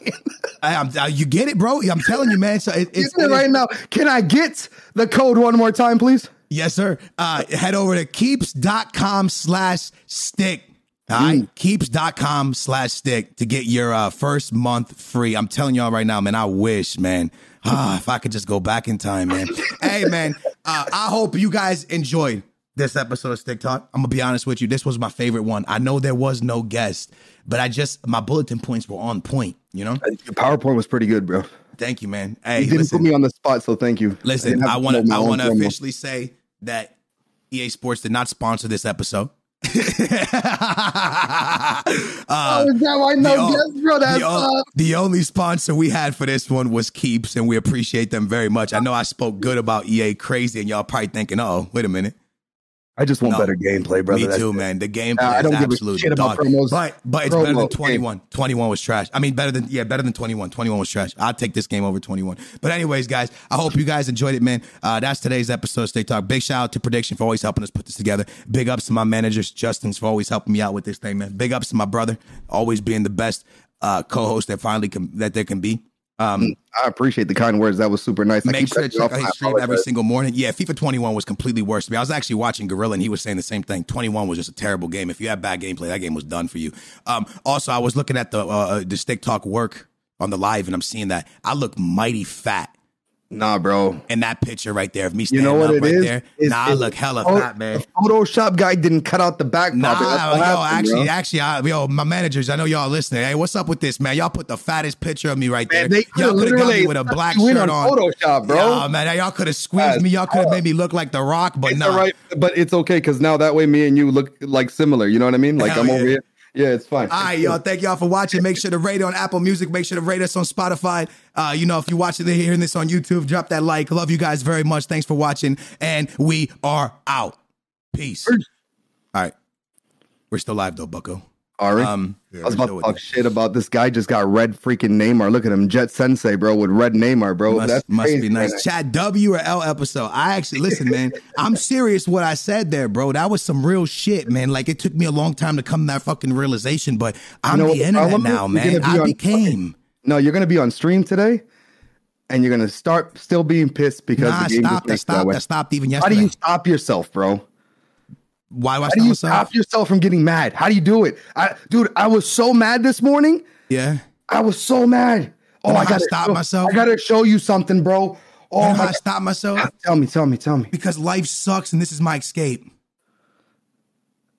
Hey, I'm, uh, you get it, bro. I'm telling you, man. So it, it's it right now. Can I get the code one more time, please? Yes, sir. Uh, head over to keeps.com slash stick. All right. Keeps.com slash stick to get your uh, first month free. I'm telling y'all right now, man, I wish, man. Ah, if I could just go back in time, man. hey, man, uh, I hope you guys enjoyed this episode of Stick Talk. I'm gonna be honest with you. This was my favorite one. I know there was no guest, but I just my bulletin points were on point. You know. Your PowerPoint was pretty good, bro. Thank you, man. Hey, You didn't listen. put me on the spot, so thank you. Listen, I want to I want to officially say that EA Sports did not sponsor this episode. [laughs] uh, Oh, is that why no the, o- guest, bro? That's the, o- the only sponsor we had for this one was Keeps, and we appreciate them very much. I know I spoke good about EA crazy, and y'all probably thinking, "Oh, wait a minute." I just want No. better gameplay, brother. Me too, man. The gameplay Nah, I is don't give a shit about dog. promos. But but it's better than Promo, 21. 21 was trash. I mean, better than yeah, better than 21. 21 was trash. I'll take this game over 21. But anyways, guys, I hope you guys enjoyed it, man. Uh, that's today's episode of Stick Talk. Big shout out to Prediction for always helping us put this together. Big ups to my managers, Justin's for always helping me out with this thing, man. Big ups to my brother, always being the best uh, co-host that finally can, that there can be. Um, I appreciate the kind words. That was super nice. I make keep sure to check out his stream every single morning. Yeah, FIFA 21 was completely worse to me. I was actually watching Gorilla and he was saying the same thing. 21 was just a terrible game. If you had bad gameplay, that game was done for you. Um, also, I was looking at the uh, the stick talk work on the live and I'm seeing that I look mighty fat Nah, bro. in that picture right there of me You standing know what up right is? there. Is- nah, I look hella oh, fat, man. Photoshop guy didn't cut out the back Nah. Yo, happened, actually, bro. actually, I, yo, my managers, I know y'all listening. Hey, what's up with this, man? Y'all put the fattest picture of me right there. Man, they y'all coulda got me with a black shirt on on. Photoshop, bro. Yeah, man, y'all could have squeezed Yes. me. Y'all could have made me look like The Rock, but it's no. all right, but it's okay because now that way me and you look like similar. You know what I mean? Like Hell I'm yeah. over here. Yeah, it's fine. All right, y'all. Thank y'all for watching. Make sure to rate on Apple Music. Make sure to rate us on Spotify. Uh, you know, if you're watching and hearing this on YouTube, drop that like. Love you guys very much. Thanks for watching. And we are out. Peace. All right. We're still live though, Bucko. Ari, Um, I was about to with talk shit about this guy. Just got red freaking Neymar. Look at him, Jet Sensei, bro, with red Neymar, bro. Must, That's must crazy, be nice. man. Chat W or L episode. I actually listen, man. [laughs] I'm serious what I said there, bro. That was some real shit, man. Like it took me a long time to come to that fucking realization, but I'm know what the the internet problem is? now, You're man. gonna be I on became. No, you're gonna be on stream today, and you're gonna start still being pissed because Nah, the game stop. just That makes stopped. way. That stopped even yesterday. How do you stop yourself, bro? Why was How do you myself? stop yourself from getting mad? How do you do it? I, dude, I was so mad this morning. Yeah. I was so mad. Oh, I I gotta stop show- myself? I gotta show you something, bro. Oh You know how I God. stop myself? Tell me, tell me, tell me. Because life sucks and this is my escape.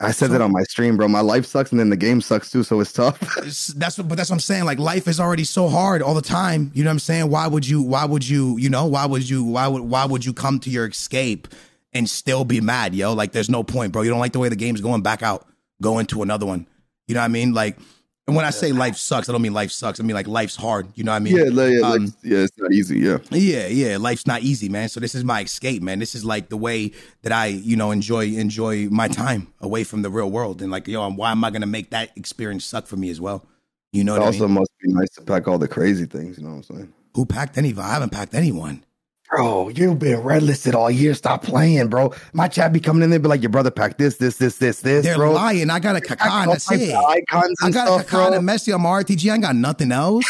I said that on my stream, bro. My life sucks, and then the game sucks too, so it's tough. [laughs] That's what, but that's what I'm saying. Like life is already so hard all the time. You know what I'm saying? Why would you? Why would you? You know? Why would you? Why would? Why would you come to your escape and still be mad, yo? Like there's no point, bro. You don't like the way the game's going. Back out. Go into another one. You know what I mean? Like, and when I say life sucks, I don't mean life sucks. I mean like life's hard. You know what I mean? yeah, yeah, like, Um, yeah, it's not easy. Yeah, Yeah, yeah. Life's not easy, man. So this is my escape, man. This is like the way that I, you know, enjoy enjoy my time away from the real world. And like, yo, why am I gonna make that experience suck for me as well? You know it what also I mean? must be nice to pack all the crazy things. You know what I'm saying? Who packed any? I haven't packed anyone. Bro, you've been red listed all year. Stop playing, bro. My chat be coming in there, be like, your brother packed this, this, this, this, this, They're bro. lying. I got a Packed Kaká. That's it. of Icons I got stuff, a Kaká bro. and Messi on my RTG. I ain't got nothing else.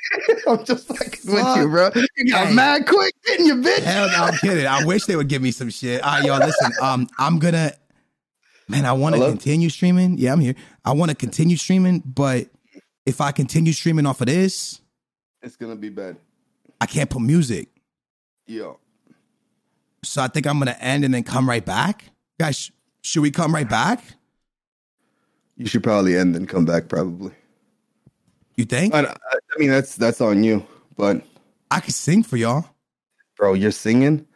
[laughs] I'm just like with you, bro. You got Hey. mad quick, didn't you, bitch? Hell no, I'm kidding. I wish they would give me some shit. All right, y'all, listen. Um, I'm gonna, man. I want to Hello? continue streaming. Yeah, I'm here. I want to continue streaming, but if I continue streaming off of this, It's gonna be bad. I can't put music. Yo. So I think I'm gonna end and then come right back. Guys, sh- should we come right back? You should probably end and come back, probably. You think? I, I I mean, that's that's on you, but I could sing for y'all. bro, you're singing.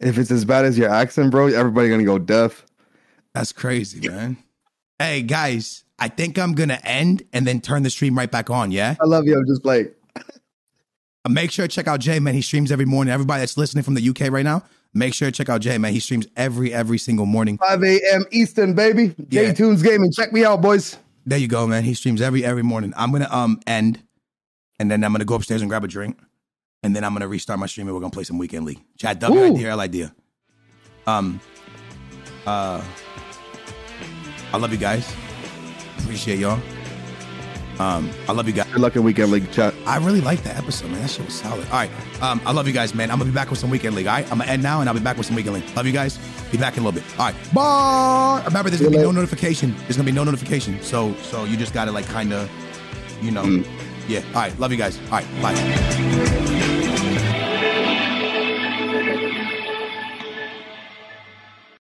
If it's as bad as your accent, bro, everybody gonna go deaf. That's crazy, man. Hey guys, I think I'm gonna end and then turn the stream right back on. Yeah. I love you. I'm just like, Uh, Make sure to check out Jay, man. He streams every morning. Everybody that's listening from the UK right now, make sure to check out Jay, man. He streams every every single morning. 5 a.m. Eastern, baby. Yeah. J Tunes Gaming. Check me out, boys. There you go, man. He streams every every morning. I'm gonna um end, and then I'm gonna go upstairs and grab a drink, and then I'm gonna restart my stream and we're gonna play some weekend league. Chat W Ooh. idea L idea. Um, uh, I love you guys. Appreciate y'all. Um, I love you guys. Good luck in weekend league chat. I really like that episode, man. That shit was solid. All right. Um, I love you guys, man. I'm gonna be back with some weekend league. All right. I'm gonna end now and I'll be back with some weekend league. Love you guys. Be back in a little bit. All right. Bye. Remember, there's gonna be no notification. There's gonna be no notification. So so you just gotta like kinda, you know, yeah. All right. Love you guys. All right. Bye.